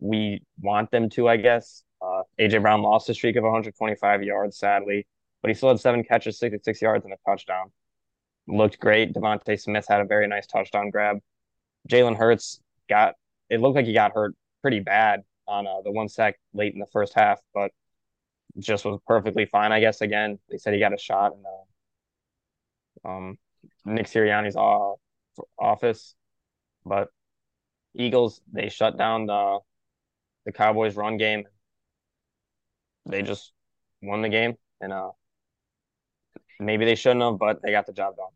we want them to, I guess. Uh, AJ Brown lost a streak of 125 yards, sadly but he still had seven catches, 66 yards, and a touchdown. Looked great. DeVonta Smith had a very nice touchdown grab. Jalen Hurts got it looked like he got hurt pretty bad on uh, the one sack late in the first half, but just was perfectly fine. I guess again they said he got a shot in the, um, Nick Sirianni's uh, office, but Eagles they shut down the the Cowboys run game. They just won the game and uh Maybe they shouldn't have, but they got the job done.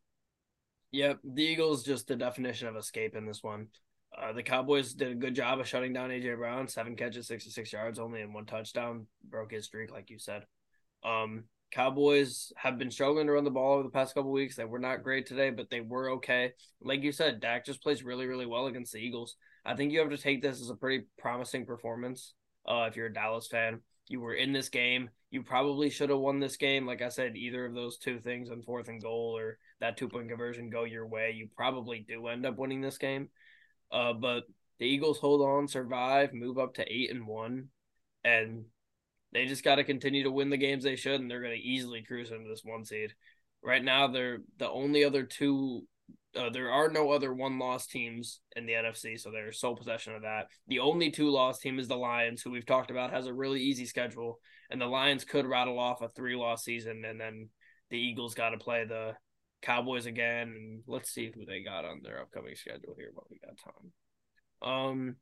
Yep, the Eagles just the definition of escape in this one. Uh, the Cowboys did a good job of shutting down AJ Brown. Seven catches, sixty-six yards, only in one touchdown. Broke his streak, like you said. Um, Cowboys have been struggling to run the ball over the past couple weeks. They were not great today, but they were okay. Like you said, Dak just plays really, really well against the Eagles. I think you have to take this as a pretty promising performance. Uh, if you're a Dallas fan, you were in this game. You probably should have won this game. Like I said, either of those two things on fourth and goal or that two point conversion go your way. You probably do end up winning this game. Uh, but the Eagles hold on, survive, move up to eight and one, and they just got to continue to win the games they should, and they're going to easily cruise into this one seed. Right now, they're the only other two uh, there are no other one loss teams in the NFC, so they're sole possession of that. The only two loss team is the Lions, who we've talked about has a really easy schedule, and the Lions could rattle off a three loss season, and then the Eagles got to play the Cowboys again. And let's see who they got on their upcoming schedule here while we got time. Um,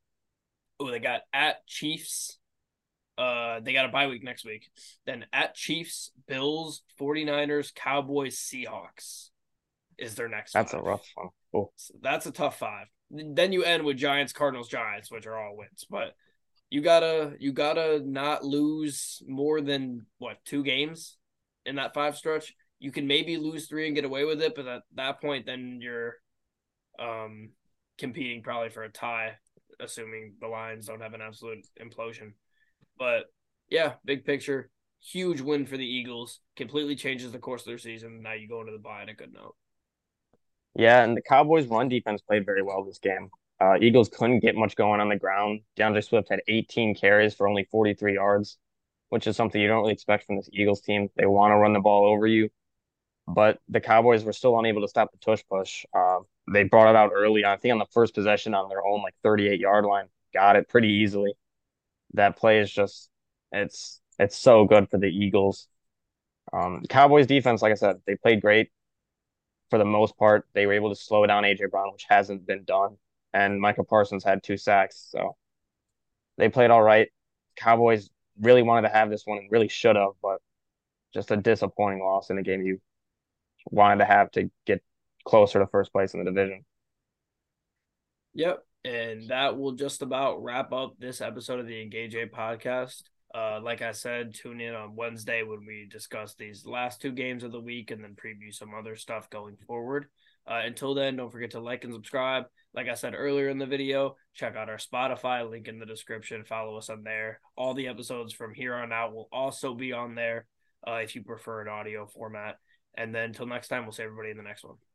oh, they got at Chiefs. Uh, they got a bye week next week. Then at Chiefs, Bills, 49ers, Cowboys, Seahawks is their next. That's five. a rough one. Cool. So that's a tough five. Then you end with Giants, Cardinals, Giants, which are all wins. But you gotta you gotta not lose more than what two games in that five stretch. You can maybe lose three and get away with it, but at that point, then you're um competing probably for a tie, assuming the Lions don't have an absolute implosion. But yeah, big picture, huge win for the Eagles. Completely changes the course of their season. Now you go into the bye on a good note. Yeah, and the Cowboys' run defense played very well this game. Uh, Eagles couldn't get much going on the ground. D'Andre Swift had 18 carries for only 43 yards, which is something you don't really expect from this Eagles team. They want to run the ball over you, but the Cowboys were still unable to stop the tush push. Uh, they brought it out early. I think on the first possession on their own like 38 yard line, got it pretty easily. that play is just it's it's so good for the Eagles. Um, Cowboys defense, like I said, they played great for the most part. They were able to slow down AJ Brown, which hasn't been done, and Micah Parsons had two sacks, so they played all right. Cowboys really wanted to have this one and really should have, but just a disappointing loss in a game you wanted to have to get closer to first place in the division. Yep. And that will just about wrap up this episode of the Engage A podcast. Uh, like I said, tune in on Wednesday when we discuss these last two games of the week and then preview some other stuff going forward. Uh, until then, don't forget to like and subscribe. Like I said earlier in the video, check out our Spotify link in the description. Follow us on there. All the episodes from here on out will also be on there uh, if you prefer an audio format. And then until next time, we'll see everybody in the next one.